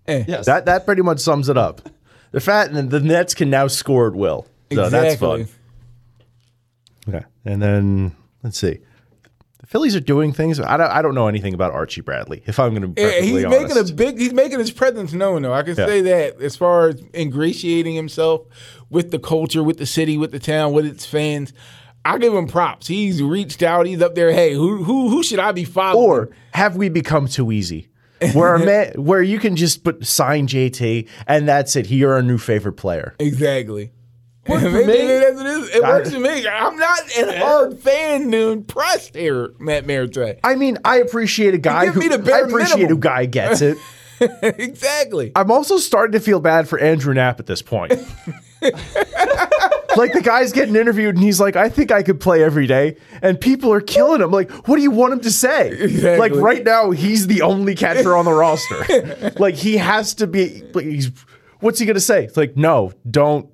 Eh.
Yes.
That that pretty much sums it up. The fat and the Nets can now score at will. So that's
Exactly.
fun. Okay. And then let's see. Phillies are doing things. I don't I don't know anything about Archie Bradley, if I'm gonna be
Yeah,
perfectly
he's
honest.
making a big. He's making his presence known, though. I can
Yeah.
say that as far as ingratiating himself with the culture, with the city, with the town, with its fans. I give him props. He's reached out. He's up there. Hey, who who who should I be following?
or have we become too easy? Where a man, *laughs* where you can just put sign JT and that's it. You're our new favorite player.
exactly.
Worked for
Maybe *laughs*
me.
that's what it is. It works for me. I'm not an hard fan to impress here, Matt Meritre.
I mean, I appreciate a guy
give
who
me the bare I
appreciate
minimum.
who guy gets it. *laughs*
exactly.
I'm also starting to feel bad for Andrew Knapp at this point. like the guy's getting interviewed and he's like, I think I could play every day. And people are killing him. Like, what do you want him to say?
Exactly.
Like right now, he's the only catcher on the roster. *laughs* like he has to be like he's what's he gonna say? It's like, no, don't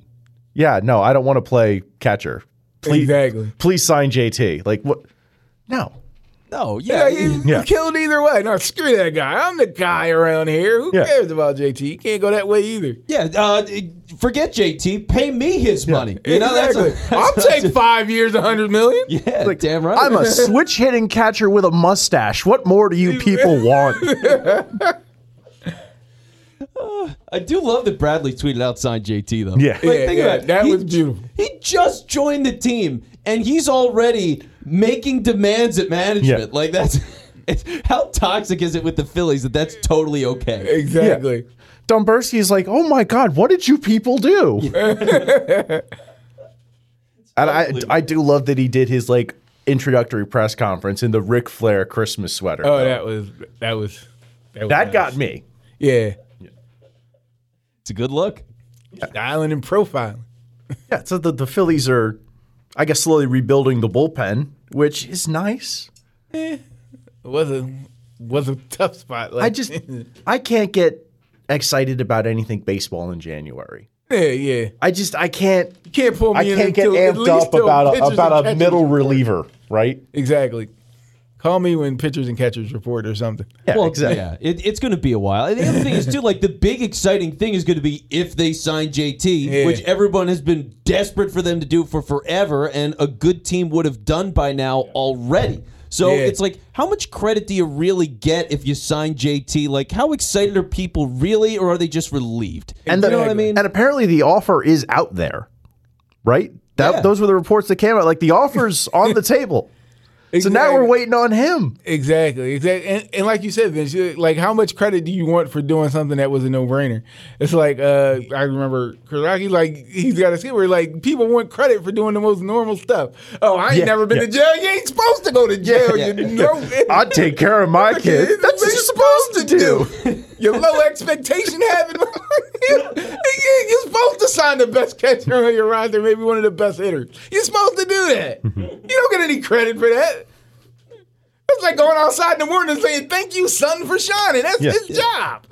yeah, no, I don't want to play catcher. Please
Exactly.
please sign JT. Like what no.
No, yeah.
Yeah, he's
Yeah.
killed either way. No, screw that guy. I'm the guy around here. Who
Yeah.
cares about JT? He can't go that way either.
Yeah, uh, forget JT. Pay me his money. You know, that's,
exactly.
a, *laughs*
I'll
that's
take five years, a hundred million.
Yeah, like, damn right.
I'm a switch hitting catcher with a mustache. What more do you people *laughs* want? *laughs*
I do love that Bradley tweeted out signed JT though.
Yeah.
Like,
Yeah,
think
yeah,
about it.
that
He-
was beautiful.
He just joined the team and he's already making demands at management.
Yeah.
Like that's it's, how toxic is it with the Phillies that that's totally okay?
Exactly.
Dombrowski is like, oh my god, what did you people do? *laughs* and I, I do love that he did his like introductory press conference in the Ric Flair Christmas sweater.
Oh, that was that was that, was
that
nice.
got me.
yeah.
It's a good look.
Styling and profiling. *laughs*
Yeah, so the, the Phillies are, I guess, slowly rebuilding the bullpen, which is nice.
Eh, it was a was a tough spot. Like,
I just, *laughs* I can't get excited about anything baseball in January.
yeah, yeah.
I just, I can't,
You can't pull me
I
in
can't get
until- at
amped
least
up
till
about a,
pitchers
about a middle reliever, right?
Exactly. Call me when pitchers and catchers report or something.
Yeah,
Well,
exactly.
yeah, it, it's going to be a while. And the other thing is too, like the big exciting thing is going to be if they sign JT,
Yeah.
which everyone has been desperate for them to do for forever, and a good team would have done by now already. So
Yeah.
it's like, how much credit do you really get if you sign JT? Like, how excited are people really, or are they just relieved?
And
you
the,
know what I mean?
And apparently the offer is out there, right? That
Yeah.
those were the reports that came out. Like the offer's on the table. So now we're waiting on him.
Exactly, exactly, and, and like you said, Vince, like how much credit do you want for doing something that was a no brainer? It's like uh, I remember Karaki, like he's got a skit where like people want credit for doing the most normal stuff. Oh, I ain't
Yeah,
never been
yeah.
to jail. You ain't supposed to go to jail. You know, *laughs*
I take care of my *laughs* kids. That's what you're supposed to do. *laughs*
Your low expectation habit. *laughs* You're supposed to sign the best catcher on your roster, maybe one of the best hitters. You're supposed to do that. Mm-hmm. You don't get any credit for that. It's like going outside in the morning and saying, "Thank you, son, for shining." That's
Yeah.
his job. *laughs*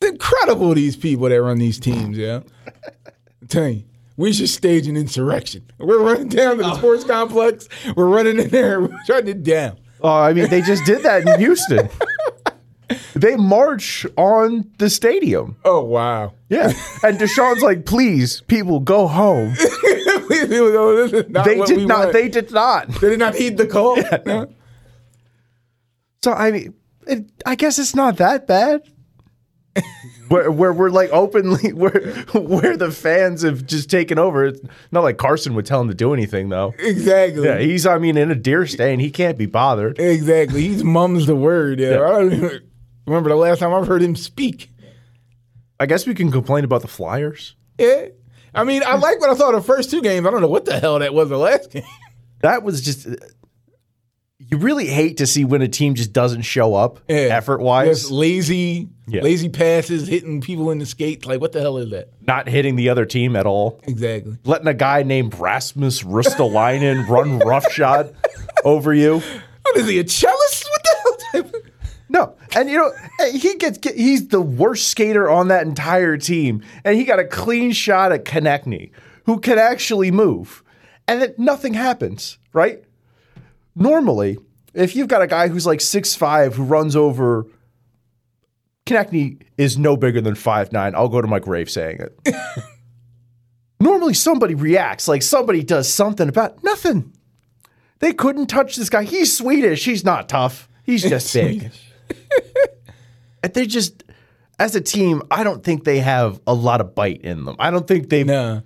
it's incredible these people that run these teams. Yeah, I'm telling you. We should stage an insurrection. We're running down to the oh. sports complex. We're running in there. We're shutting it down.
Oh, I mean, they just did that in Houston. they march on the stadium.
Oh wow!
Yeah. And Deshaun's like, please, people, go home. *laughs*
People go, this is not
They
what
did not.
want.
They did not.
They did not heed the call. No.
So I mean, it, I guess it's not that bad. Where, where we're like openly *laughs* where where the fans have just taken over. It's not like Carson would tell him to do anything though.
Exactly.
Yeah, he's I mean in a deer stand, he can't be bothered.
exactly. He's mum's the word. Yeah.
Yeah.
I don't even remember the last time I've heard him speak.
I guess we can complain about the Flyers.
Yeah. I mean, I like what I saw the first two games. I don't know what the hell that was the last *laughs* game.
That was just you really hate to see when a team just doesn't show up
Yeah.
effort wise,
Just lazy,
Yeah.
lazy passes, hitting people in the skates. Like, what the hell is that?
not hitting the other team at all.
Exactly.
Letting a guy named Rasmus Ristolainen *laughs* run roughshod over you.
What is he, a cellist? What the hell?
No, and you know he gets he's the worst skater on that entire team, and he got a clean shot at Konecny, who can actually move, and then nothing happens. Right? Normally, if you've got a guy who's like six five who runs over, Konecny is no bigger than five nine. I'll go to my grave saying it. *laughs* Normally, somebody reacts like somebody does something about nothing. They couldn't touch this guy. He's Swedish. He's not tough. He's just big. *laughs* And they just, as a team, I don't think they have a lot of bite in them. I don't think they
Nah.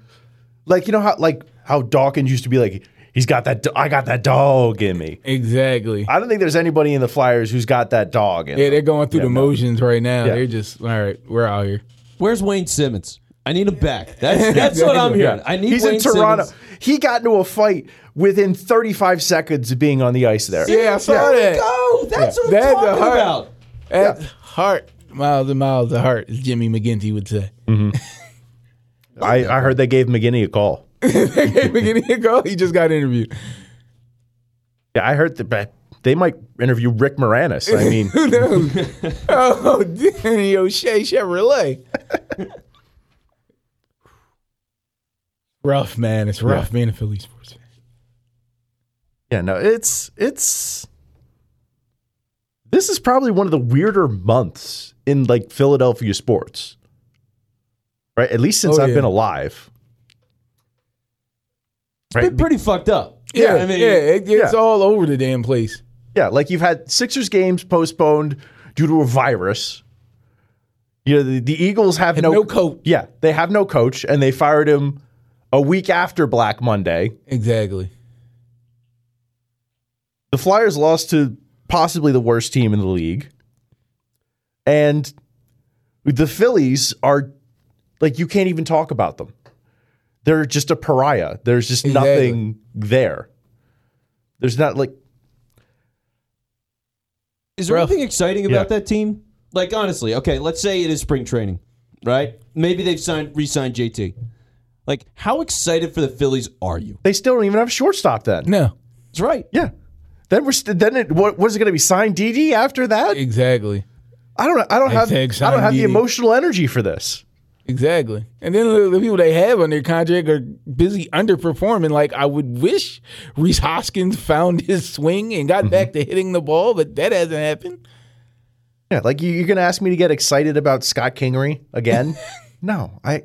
like you know how like how Dawkins used to be like he's got that do- I got that dog in me.
Exactly.
I don't think there's anybody in the Flyers who's got that dog in.
Yeah,
them.
they're going through
Yeah,
the
no.
motions right now.
Yeah.
They're just, all right, we're out here.
Where's Wayne Simmonds? I need him back. That's *laughs* that's what I'm hearing. I need
He's
Wayne
in Toronto.
Simmonds.
He got into a fight within 35 seconds of being on the ice there.
Yeah, I saw that.
Oh, that's what I'm
That's a
talking
heart.
about.
That's heart. Miles and miles of heart, as Jimmy McGinty would say. Mm-hmm. *laughs*
I, I heard they gave McGinty a call.
Hey, McGinty, a go. He just got interviewed.
Yeah, I heard that they might interview Rick Moranis. I mean, *laughs*
Who knows? oh, *laughs* Danny O'Shea Chevrolet. *laughs* rough, man. It's rough being a Philly sports fan.
Yeah, no, it's it's this is probably one of the weirder months in like Philadelphia sports. Right? At least since
Oh,
I've
yeah.
been alive.
It's been pretty fucked up.
Yeah,
I mean,
yeah, it, it's
yeah.
all over the damn place.
Yeah, like you've had Sixers games postponed due to a virus. You know, the, the Eagles have
And
no,
no coach.
Yeah, they have no coach, and they fired him a week after Black Monday.
Exactly.
The Flyers lost to possibly the worst team in the league. And the Phillies are like you can't even talk about them. They're just a pariah. There's just
Exactly.
nothing there. There's not like
Is there
Rough.
anything exciting about
Yeah.
that team? Like honestly, okay, let's say it is spring training, right? Maybe they've signed re-signed JT. Like, how excited for the Phillies are you?
they still don't even have a shortstop then.
No,
That's right.
Yeah. Then we're st- then it what was it going to be signed DD after that?
exactly.
I don't I don't have I don't have the emotional energy for this.
Exactly. And then the, the people they have on their contract are busy underperforming. Like I would wish Rhys Hoskins found his swing and got back to hitting the ball, but that hasn't happened.
Yeah, like you, you're going to ask me to get excited about Scott Kingery again? *laughs* no, I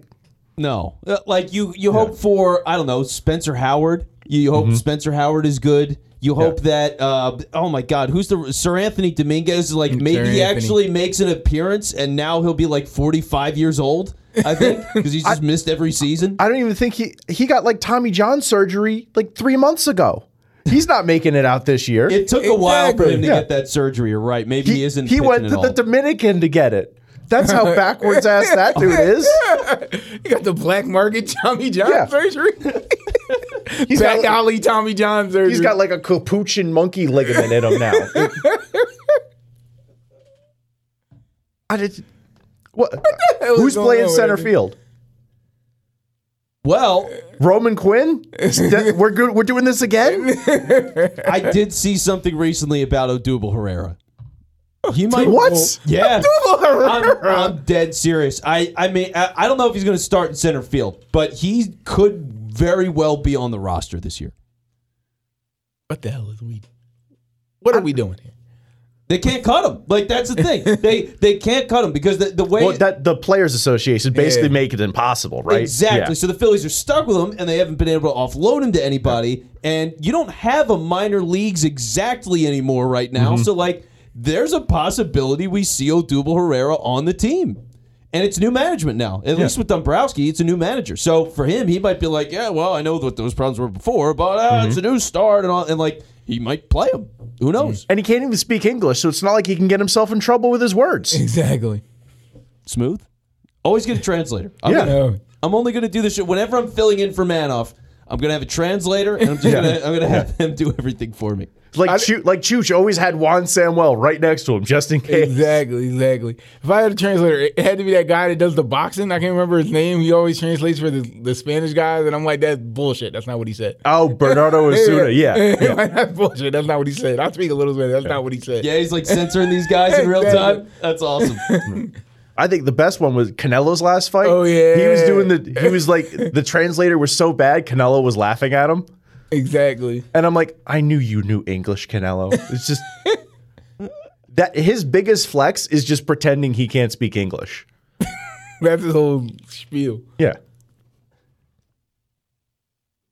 No, Uh, like you, you hope for I don't know Spencer Howard. You, you hope Spencer Howard is good. You hope that uh, oh my God, who's the Seranthony Dominguez? Like maybe he
Anthony.
actually makes an appearance, and now he'll be like forty five years old. I think because he's just missed every season.
I don't even think he he got like Tommy John surgery like three months ago. He's not making it out this year.
It took a while for him to
Yeah.
get that surgery. You're right. Maybe he,
he,
isn't.
he went
at
to the. Dominican to get it. That's how *laughs* backwards ass that *laughs* dude is.
You got the black market Tommy John
Yeah.
surgery. *laughs*
He's
Back
got,
alley Tommy John surgery.
he's got like a capuchin monkey ligament in him now. I did, what? *laughs*
hell is
Who's playing center
that?
field?
well,
Roman Quinn? *laughs* That- we're good. We're doing this again. *laughs*
I did see something recently about Odubel Herrera. He might.
What?
Yeah.
Herrera.
I'm, I'm dead serious. I, I mean, I, I don't know if he's going to start in center field, but he could very well be on the roster this year.
What the hell is we? What are we doing here?
They can't cut him. Like that's the thing. *laughs* they they can't cut him because the, the way
Well, that the players' association basically
Yeah.
make it impossible, right?
Exactly.
Yeah.
So the Phillies are stuck with him, and they haven't been able to offload him to anybody. And you don't have a minor leagues exactly anymore right now.
Mm-hmm.
So like, there's a possibility we see Odubel Herrera on the team. And it's new management now. At least with Dombrowski, it's a new manager. So for him, he might be like, "Yeah, well, I know what those problems were before, but uh,
Mm-hmm.
it's a new start and all." And like, he might play him. Who knows?
and he can't even speak English, so it's not like he can get himself in trouble with his words. *laughs*
Exactly.
Smooth. Always get a translator. I'm
Yeah.
gonna- I'm only going to do this shit whenever I'm filling in for Manoff. I'm going to have a translator, and I'm just going to I'm going to have him do everything for me.
Like Choo- like Chooch always had Juan Samuel right next to him just in case.
Exactly, exactly. If I had a translator, it had to be that guy that does the boxing. I can't remember his name. He always translates for the, the Spanish guys, and I'm like, that's bullshit. That's not what he said.
Oh, Bernardo *laughs* Osuna, yeah. *laughs* yeah.
that's bullshit. That's not what he said. I speak a little bit. That's not what he said.
Yeah, he's like censoring these guys in real time. That's awesome. *laughs*
I think the best one was Canelo's last fight.
Oh, yeah.
he was doing the. He was like the translator was so bad, Canelo was laughing at him,
Exactly.
and I'm like, I knew you knew English, Canelo. It's just *laughs* that his biggest flex is just pretending he can't speak English. *laughs*
That's his whole spiel.
Yeah.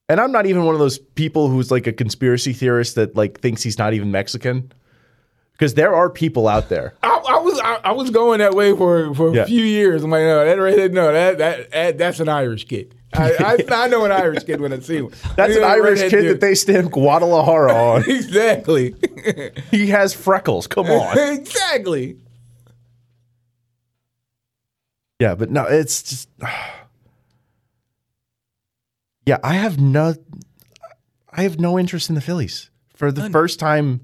And I'm not even one of those people who's like a conspiracy theorist that like thinks he's not even Mexican. Because there are people out there. *laughs*
I, I was I, I was going that way for for a
Yeah.
few years. I'm like, no, that redhead, no, that that, that that's an Irish kid. I, I, *laughs* I know an Irish kid when I see one.
That's
You
an Irish kid
dude.
that they stamp Guadalajara *laughs* on.
exactly
he has freckles. Come on. *laughs*
exactly.
Yeah, but no, it's just. *sighs* Yeah, I have no. I have no interest in the Phillies for the first time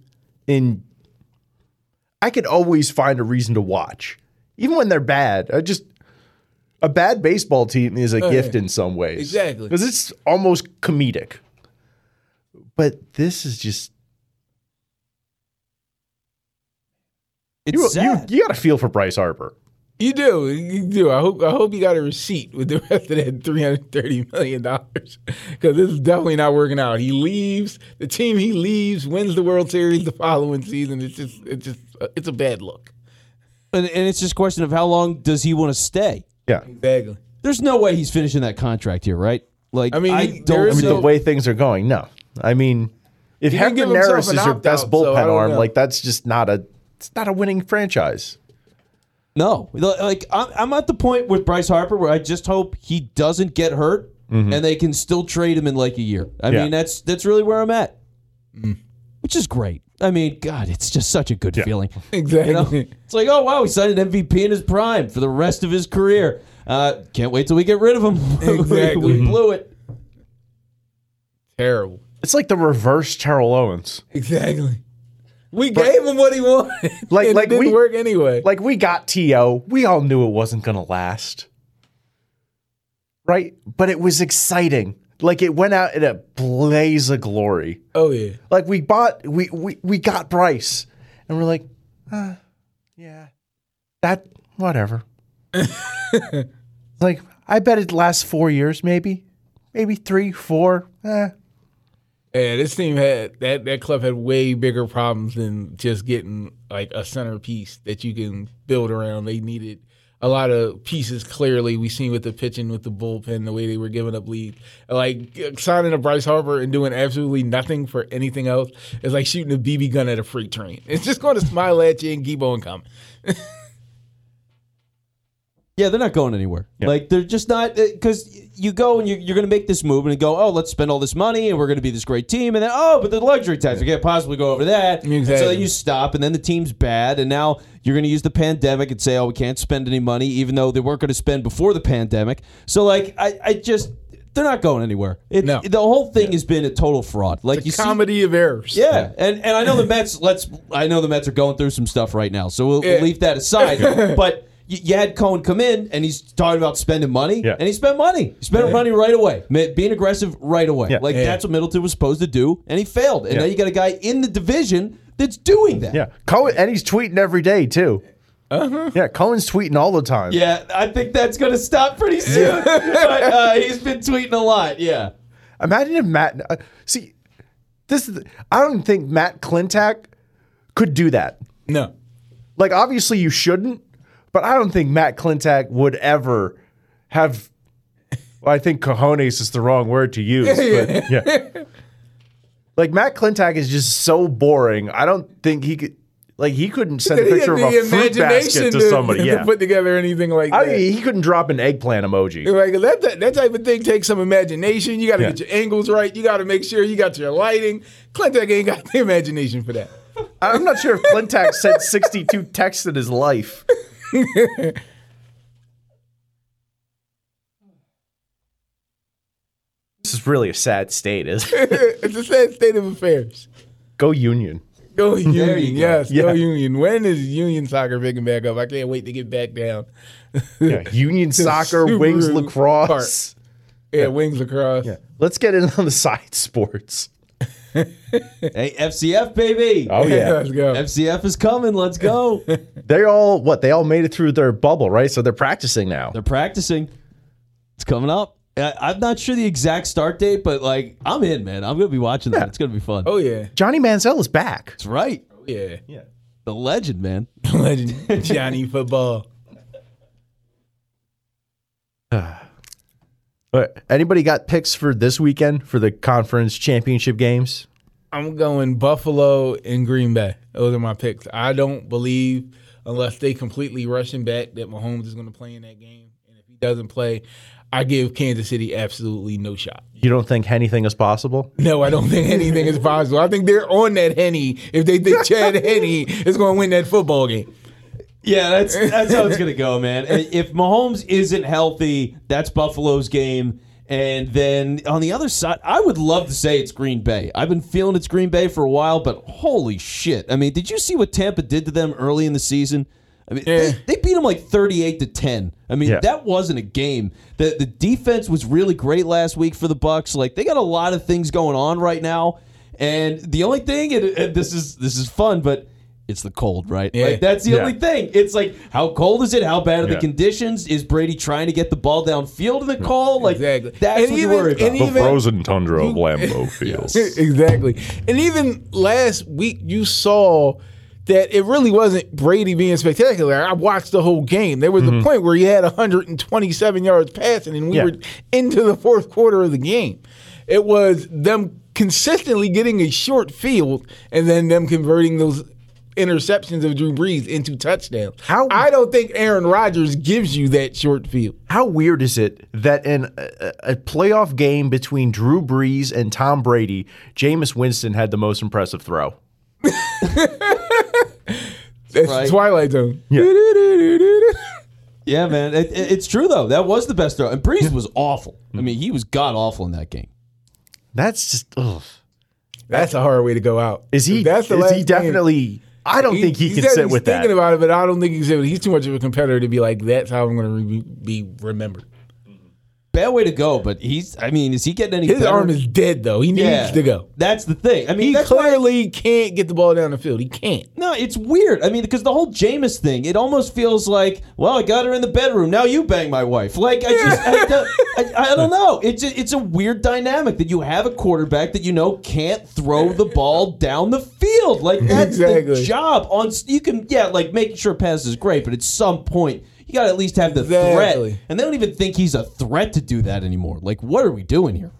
in. I could always find a reason to watch, even when they're bad. I just a bad baseball team is a oh, gift in some ways,
Exactly.
because it's almost comedic. But this is just
It's
you. You,
sad.
you got to feel for Bryce Harper.
You do, you do. I hope I hope you got a receipt with the rest of that three hundred thirty million dollars because this is definitely not working out. He leaves the team. He leaves, wins the World Series the following season. It's just it's just it's a bad look.
and, and it's just a question of how long does he want to stay?
Yeah,
Exactly.
There's no way he's finishing that contract here, right? Like,
I mean,
I
he-
don't.
I
is
mean,
So-
the way things are going, no. I mean, if
He didn't
Hector
give himself
Neris
an
is your
opt-out,
best
so I
bullpen
don't
arm,
know.
like that's just not a it's not a winning franchise.
No, like I'm, I'm at the point with Bryce Harper where I just hope he doesn't get hurt mm-hmm. and they can still trade him in like a year. I
Yeah.
mean, that's that's really where I'm at, mm. which is great. I mean, God, it's just such a good feeling. *laughs*
Exactly.
You know, it's like, oh wow, he signed an MVP in his prime for the rest of his career. Uh, can't wait till we get rid of him. *laughs*
Exactly.
we blew it.
Terrible.
It's like the reverse Terrell Owens.
Exactly. We gave him what he wanted.
Like- *laughs*
and
like
it didn't
we-
work anyway.
Like we got To, we all knew it wasn't gonna last, right? But it was exciting. Like it went out in a blaze of glory.
oh yeah.
Like we bought, we we we got Bryce, and we're like, uh, yeah, that whatever. *laughs* like I bet it lasts four years, maybe, maybe three, four. Eh.
Yeah, this team had that that club had way bigger problems than just getting like a centerpiece that you can build around. They needed a lot of pieces. Clearly, we seen with the pitching, with the bullpen, the way they were giving up leads. Like signing a Bryce Harper and doing absolutely nothing for anything else is like shooting a BB gun at a freight train. *laughs* It's just going to smile at you and keep on coming. *laughs*
Yeah, they're not going anywhere. Like they're just not uh, because you go and you, you're going to make this move and go, oh, let's spend all this money and we're going to be this great team, and then oh, but the luxury tax, we can't possibly go over that. And so then you stop, and then the team's bad, and now you're going to use the pandemic and say, oh, we can't spend any money, even though they weren't going to spend before the pandemic. So like, I, I just they're not going anywhere. It,
No.
the whole thing has been a total fraud. Like you see,
Comedy of errors.
yeah, and and I know the Mets. Let's. I know the Mets are going through some stuff right now, so we'll, we'll leave that aside. *laughs* but you, you had Cohen come in, and he's talking about spending money,
Yeah.
and he spent money. He spent money right away, being aggressive right away.
Yeah.
Like
Yeah.
that's what Middleton was supposed to do, and he failed. And
Yeah.
now you got a guy in the division that's doing that.
Yeah, Cohen, and he's tweeting every day too. Uh-huh. Yeah, Cohen's tweeting all the time.
Yeah, I think that's going to stop pretty soon. *laughs* but, uh, he's been tweeting a lot. Yeah.
Imagine if Matt. Uh, see, this. is- I don't think Matt Klentak could do that.
No.
Like, obviously, you shouldn't, but I don't think Matt Klentak would ever have. Well, I think cojones is the wrong word to use. But yeah. Like Matt Klentak is just so boring. I don't think he could. Like he couldn't send a picture of a fruit basket to,
to-
somebody. *laughs*
to
Yeah,
put together anything like
I
that.
mean, he couldn't drop an eggplant emoji.
Like that, that, that type of thing takes some imagination. You got to
Yeah.
get your angles right. You got to make sure you got your lighting. Clinton ain't got *laughs* the imagination for that.
I'm not sure if Klentak sent 62 texts in his life. *laughs* this is really a sad state, isn't it? *laughs*
it's a sad state of affairs.
Go Union.
Go Union,
you go.
yes,
Yeah.
go Union. When is Union soccer picking back up? I can't wait to get back down.
Yeah, Union *laughs* soccer,
Subaru
wings
Park.
lacrosse.
Yeah, wings lacrosse.
Yeah. Let's get in on the side sports.
Hey, FCF baby.
Oh yeah. *laughs*
let's go.
FCF is coming. Let's go. *laughs*
they all what? They all made it through their bubble, right? So they're practicing now.
They're practicing. It's coming up. I- I'm not sure the exact start date, but like I'm in, man. I'm gonna be watching that. It's gonna be fun.
Oh yeah,
Johnny Manziel is back.
That's right.
Oh, yeah, yeah.
The legend, man. *laughs*
Legend Johnny football. *sighs*
But anybody got picks for this weekend for the conference championship games?
I'm going Buffalo and Green Bay. Those are my picks. I don't believe, unless they completely rush him back, that Mahomes is going to play in that game. And if he doesn't play, I give Kansas City absolutely no shot.
You don't think anything is possible?
No, I don't think anything is possible. I think they're on that Henny if they think *laughs* Chad Henne is going to win that football game.
Yeah, that's that's how it's gonna go, *laughs* man. If Mahomes isn't healthy, that's Buffalo's game. And then on the other side, I would love to say it's Green Bay. I've been feeling it's Green Bay for a while, but holy shit! I mean, did you see what Tampa did to them early in the season? I mean,
Yeah.
they, they beat them like thirty-eight to ten. I mean,
Yeah.
that wasn't a game. the The defense was really great last week for the Bucs. Like they got a lot of things going on right now, and the only thing, and, and this is this is fun, but it's the cold, right?
Yeah.
Like that's the
Yeah.
only thing. It's like how cold is it? How bad are the conditions? Is Brady trying to get the ball downfield in the call? Like
Exactly.
that's
And
what you
even-
worry about.
and even-
tundra of *laughs* Lambeau Field. *laughs*
exactly. And even last week, you saw that it really wasn't Brady being spectacular. I watched the whole game. There was a mm-hmm. point where he had 127 yards passing, and we
Yeah.
were into the fourth quarter of the game. It was them consistently getting a short field and then them converting those interceptions of Drew Brees into touchdowns.
How-
I don't think Aaron Rodgers gives you that short field.
How weird is it that in a, a playoff game between Drew Brees and Tom Brady, Jameis Winston had the most impressive throw? *laughs*
That's
Right.
Twilight Zone.
Yeah. *laughs*
yeah, man, it, it- it's true though. That was the best throw, and Brees was awful. I mm-hmm. mean, he was god awful in that game.
That's just ugh.
That's a hard way to go out.
Is he?
That's the
is
last
he
game.
I don't think he,
he
can sit
he's
with that.
thinking about it, but I don't think he's he's too much of a competitor to be like that's how I'm going to re- be remembered.
Bad way to go, but he's. I mean, is he getting any?
His
better?
arm is dead though. He needs
yeah,
to go.
That's the thing. I mean,
He
that's why-
clearly can't get the ball down the field. He can't.
No, it's weird. I mean, because the whole Jameis thing, it almost feels like, well, I got her in the bedroom. Now you bang my wife. Like, I just, I, don't- I, I don't *laughs* know. It's a, it's a weird dynamic that you have a quarterback that you know can't throw the ball down the field. Like that's the
Exactly.
job. On you can, yeah, like making sure passes is great, but at some point you got to at least have the
Exactly.
threat. And they don't even think he's a threat to do that anymore. Like, what are we doing here?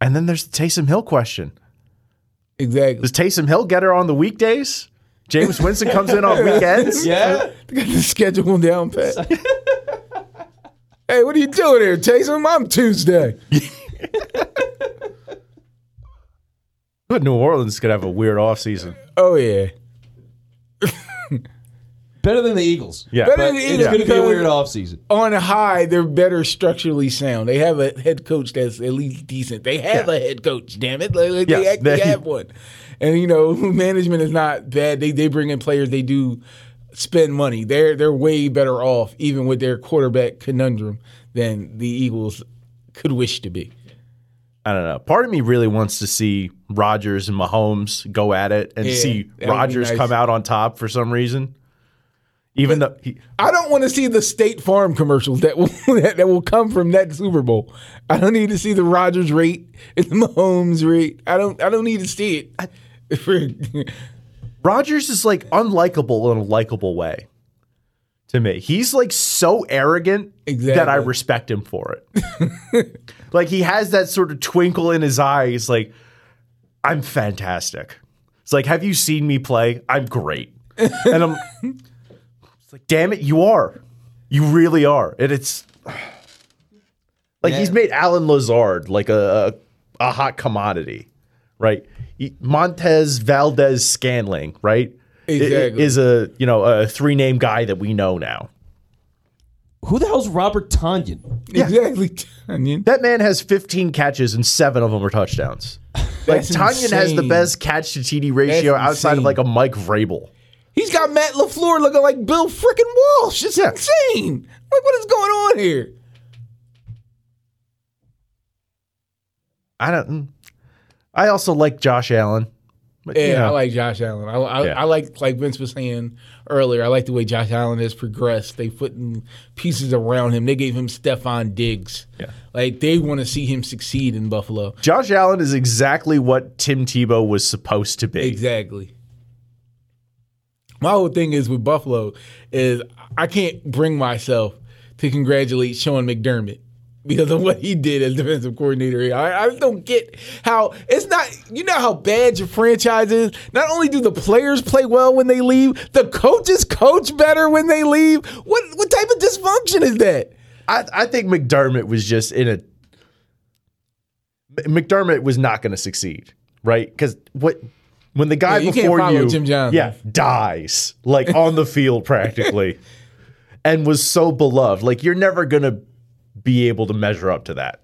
and then there's the Taysom Hill question.
Exactly.
Does Taysom Hill get her on the weekdays? James Winston comes in on *laughs* weekends.
Yeah.
They got the schedule down pat. hey, what are you doing here, Taysom? I'm Tuesday. *laughs*
But New Orleans could have a weird offseason.
Oh yeah. *laughs*
Better than the Eagles.
Yeah.
Better than the
it's
Eagles
going to be a
because-
weird offseason.
on high, they're better structurally sound. They have a head coach that's at least decent. They have
Yeah.
a head coach, damn it. Like, like, they actually
they-
have one. And you know, *laughs* management is not bad. They they bring in players, they do spend money. They're they're way better off, even with their quarterback conundrum, than the Eagles could wish to be.
I don't know. Part of me really wants to see Rodgers and Mahomes go at it and
Yeah,
see
that would be
Rodgers
nice.
come out on top for some reason. Even though he,
I don't want to see the State Farm commercials that will *laughs* that, that will come from that Super Bowl. I don't need to see the Rodgers rate and the Mahomes rate. I don't I don't need to see it. For- *laughs*
Rodgers is like unlikable in a likable way to me. He's like so arrogant that I respect him for it. *laughs* like he has that sort of twinkle in his eyes, like, I'm fantastic. It's like, have you seen me play? I'm great. And I'm it's like, damn it, you are. You really are. And it's *sighs* like he's made Allen Lazard like a, a, a hot commodity, right? Montez Valdez Scanling, right? i- i-
Exactly.
Is a you know a three name guy that we know now.
Who the hell's Robert Tonyan?
Exactly. Onion.
That man has 15 catches and seven of them are touchdowns. Like
That's
Tonyan has the best catch to TD ratio
That's
outside of like a Mike Vrabel.
He's got Matt LaFleur looking like Bill freaking Walsh. It's
Yeah.
insane. Like, what is going on here?
I don't. mm. I also like Josh Allen. But,
Yeah,
you know,
I like Josh Allen. I, I,
Yeah.
I like, like Vince was saying earlier, I like the way Josh Allen has progressed. They putting pieces around him. They gave him Stefon Diggs.
Yeah.
Like, they want to see him succeed in Buffalo.
Josh Allen is exactly what Tim Tebow was supposed to be.
Exactly. My whole thing is with Buffalo is I can't bring myself to congratulate Sean McDermott because of what he did as defensive coordinator. I, I don't get how it's not. You know how bad your franchise is. Not only do the players play well when they leave, the coaches coach better when they leave. What what type of dysfunction is that?
I, I think McDermott was just in a. McDermott was not going to succeed, right? Because what when the guy
Yeah, you
before you,
Jim Johnson.
yeah, dies like on the field *laughs* practically, and was so beloved, like you're never going to be able to measure up to that.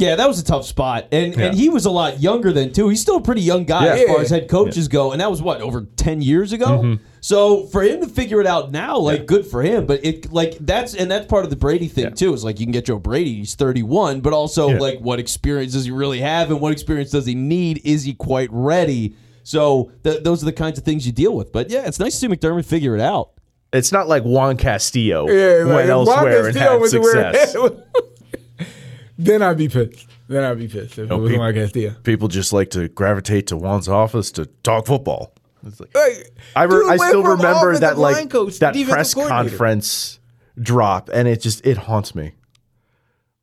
Yeah, that was a tough spot, and
Yeah.
and he was a lot younger then too. He's still a pretty young guy
Yeah.
as far as head coaches go, and that was what over ten years ago.
Mm-hmm.
So for him to figure it out now, like good for him. But it like that's and that's part of the Brady thing too. Is like you can get Joe Brady, he's thirty one, but also like what experience does he really have, and what experience does he need? Is he quite ready? So th- those are the kinds of things you deal with. But yeah, it's nice to see McDermott figure it out.
It's not like Juan Castillo
Yeah, like,
went
if
elsewhere
Wanda
and
still
had
was
success. *laughs*
then I'd be pissed. Then I'd be pissed if it was
people-
Juan Castillo.
People just like to gravitate to Juan's office to talk football. It's like,
Like,
I, re- I still remember that like
coach
that press conference drop, and it just it haunts me.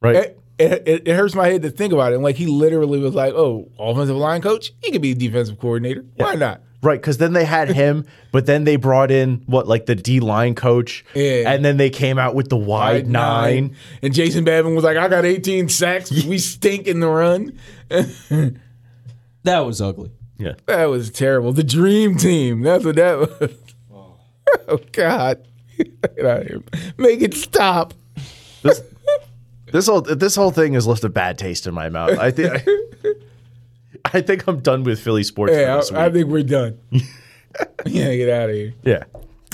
Right?
It, it, it- it hurts my head to think about it. And like he literally was like, "Oh, offensive line coach, he could be a defensive coordinator. Why not?"
Right, because then they had him, *laughs* but then they brought in what like the D line coach,
Yeah.
and then they came out with the wide nine.
And Jason Babin was like, "I got 18 sacks. *laughs* We stink in the run."
That was ugly.
Yeah,
That was terrible. The dream team. That's what that was. *laughs* Oh God. Get out of here. Make it stop.
this this whole this whole thing has left a bad taste in my mouth. I think I, *laughs* *laughs* I think I'm done with Philly sports. for
Yeah, I, I think we're done. *laughs* yeah, get out of here.
Yeah.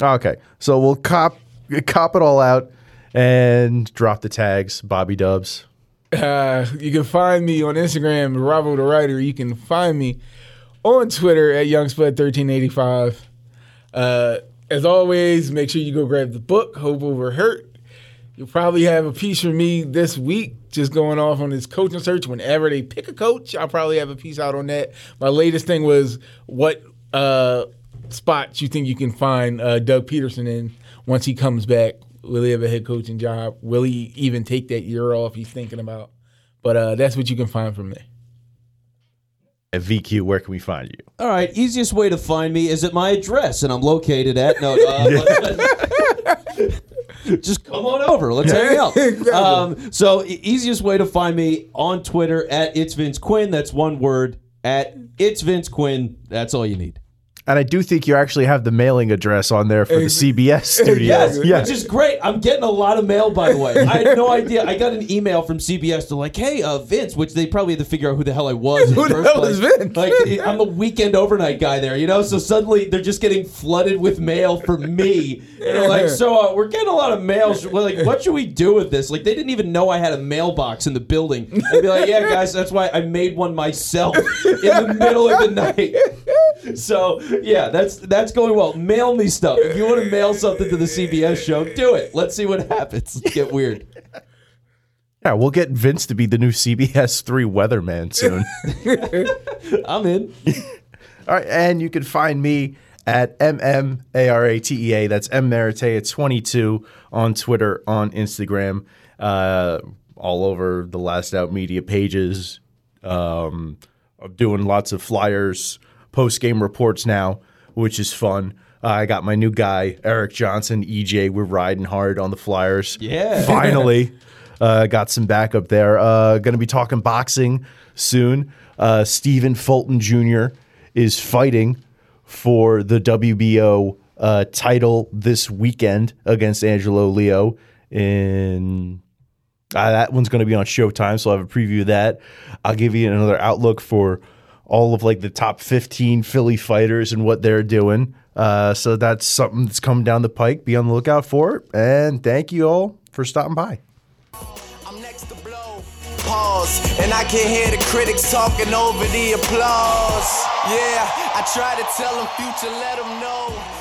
Okay. So we'll cop cop it all out and drop the tags. Bobby Dubs.
Uh, you can find me on Instagram, Bravo the Writer. You can find me on Twitter at YoungSpud1385. Uh, as always, make sure you go grab the book, Hope Over Hurt. You'll probably have a piece from me this week, just going off on this coaching search. Whenever they pick a coach, I'll probably have a piece out on that. My latest thing was what uh, spots you think you can find uh, Doug Pederson in once he comes back. Will he have a head coaching job? Will he even take that year off he's thinking about? But uh, that's what you can find from there.
At VQ, where can we find you?
All right, easiest way to find me is at my address, and I'm located at no. Uh, *laughs* *laughs* just come on over. Let's hang out. *laughs* Um, so e- easiest way to find me on Twitter at it's Vince Quinn. That's one word at it's Vince Quinn. That's all you need.
And I do think you actually have the mailing address on there for the CBS *laughs* studio.
Yes,
yeah.
which is great. I'm getting a lot of mail, by the way. I had no idea. I got an email from CBS to like, hey, uh, Vince, which they probably had to figure out who the hell I was. *laughs*
Who the
first
hell
place.
is Vince?
Like, *laughs* I'm a weekend overnight guy there, you know. So suddenly they're just getting flooded with mail from me. And they're like, so uh, we're getting a lot of mail. We're like, what should we do with this? Like, they didn't even know I had a mailbox in the building. I'd be like, yeah, guys, that's why I made one myself in the middle of the night. *laughs* So yeah, that's that's going well. Mail me stuff. If you want to mail something to the CBS show, do it. Let's see what happens. Let's get weird. *laughs*
yeah, we'll get Vince to be the new CBS 3 weatherman soon. *laughs*
I'm in.
All right, and you can find me at MMARATEA. That's M Maratea 22 on Twitter, on Instagram, uh, all over the Last Out Media pages. Um, I'm doing lots of flyers, post game reports now, which is fun. Uh, I got my new guy, Eric Johnson, EJ. We're riding hard on the Flyers.
Yeah. *laughs*
Finally, uh, got some backup there. Uh, Going to be talking boxing soon. Uh, Stephen Fulton Jr. is fighting for the WBO uh, title this weekend against Angelo Leo in uh, that one's going to be on Showtime, so I'll have a preview of that. I'll give you another outlook for all of like the top 15 Philly fighters and what they're doing. Uh, so that's something that's coming down the pike. Be on the lookout for it. And thank you all for stopping by.
Pause, and I can hear the critics talking over the applause. Yeah, I try to tell them future, let them know.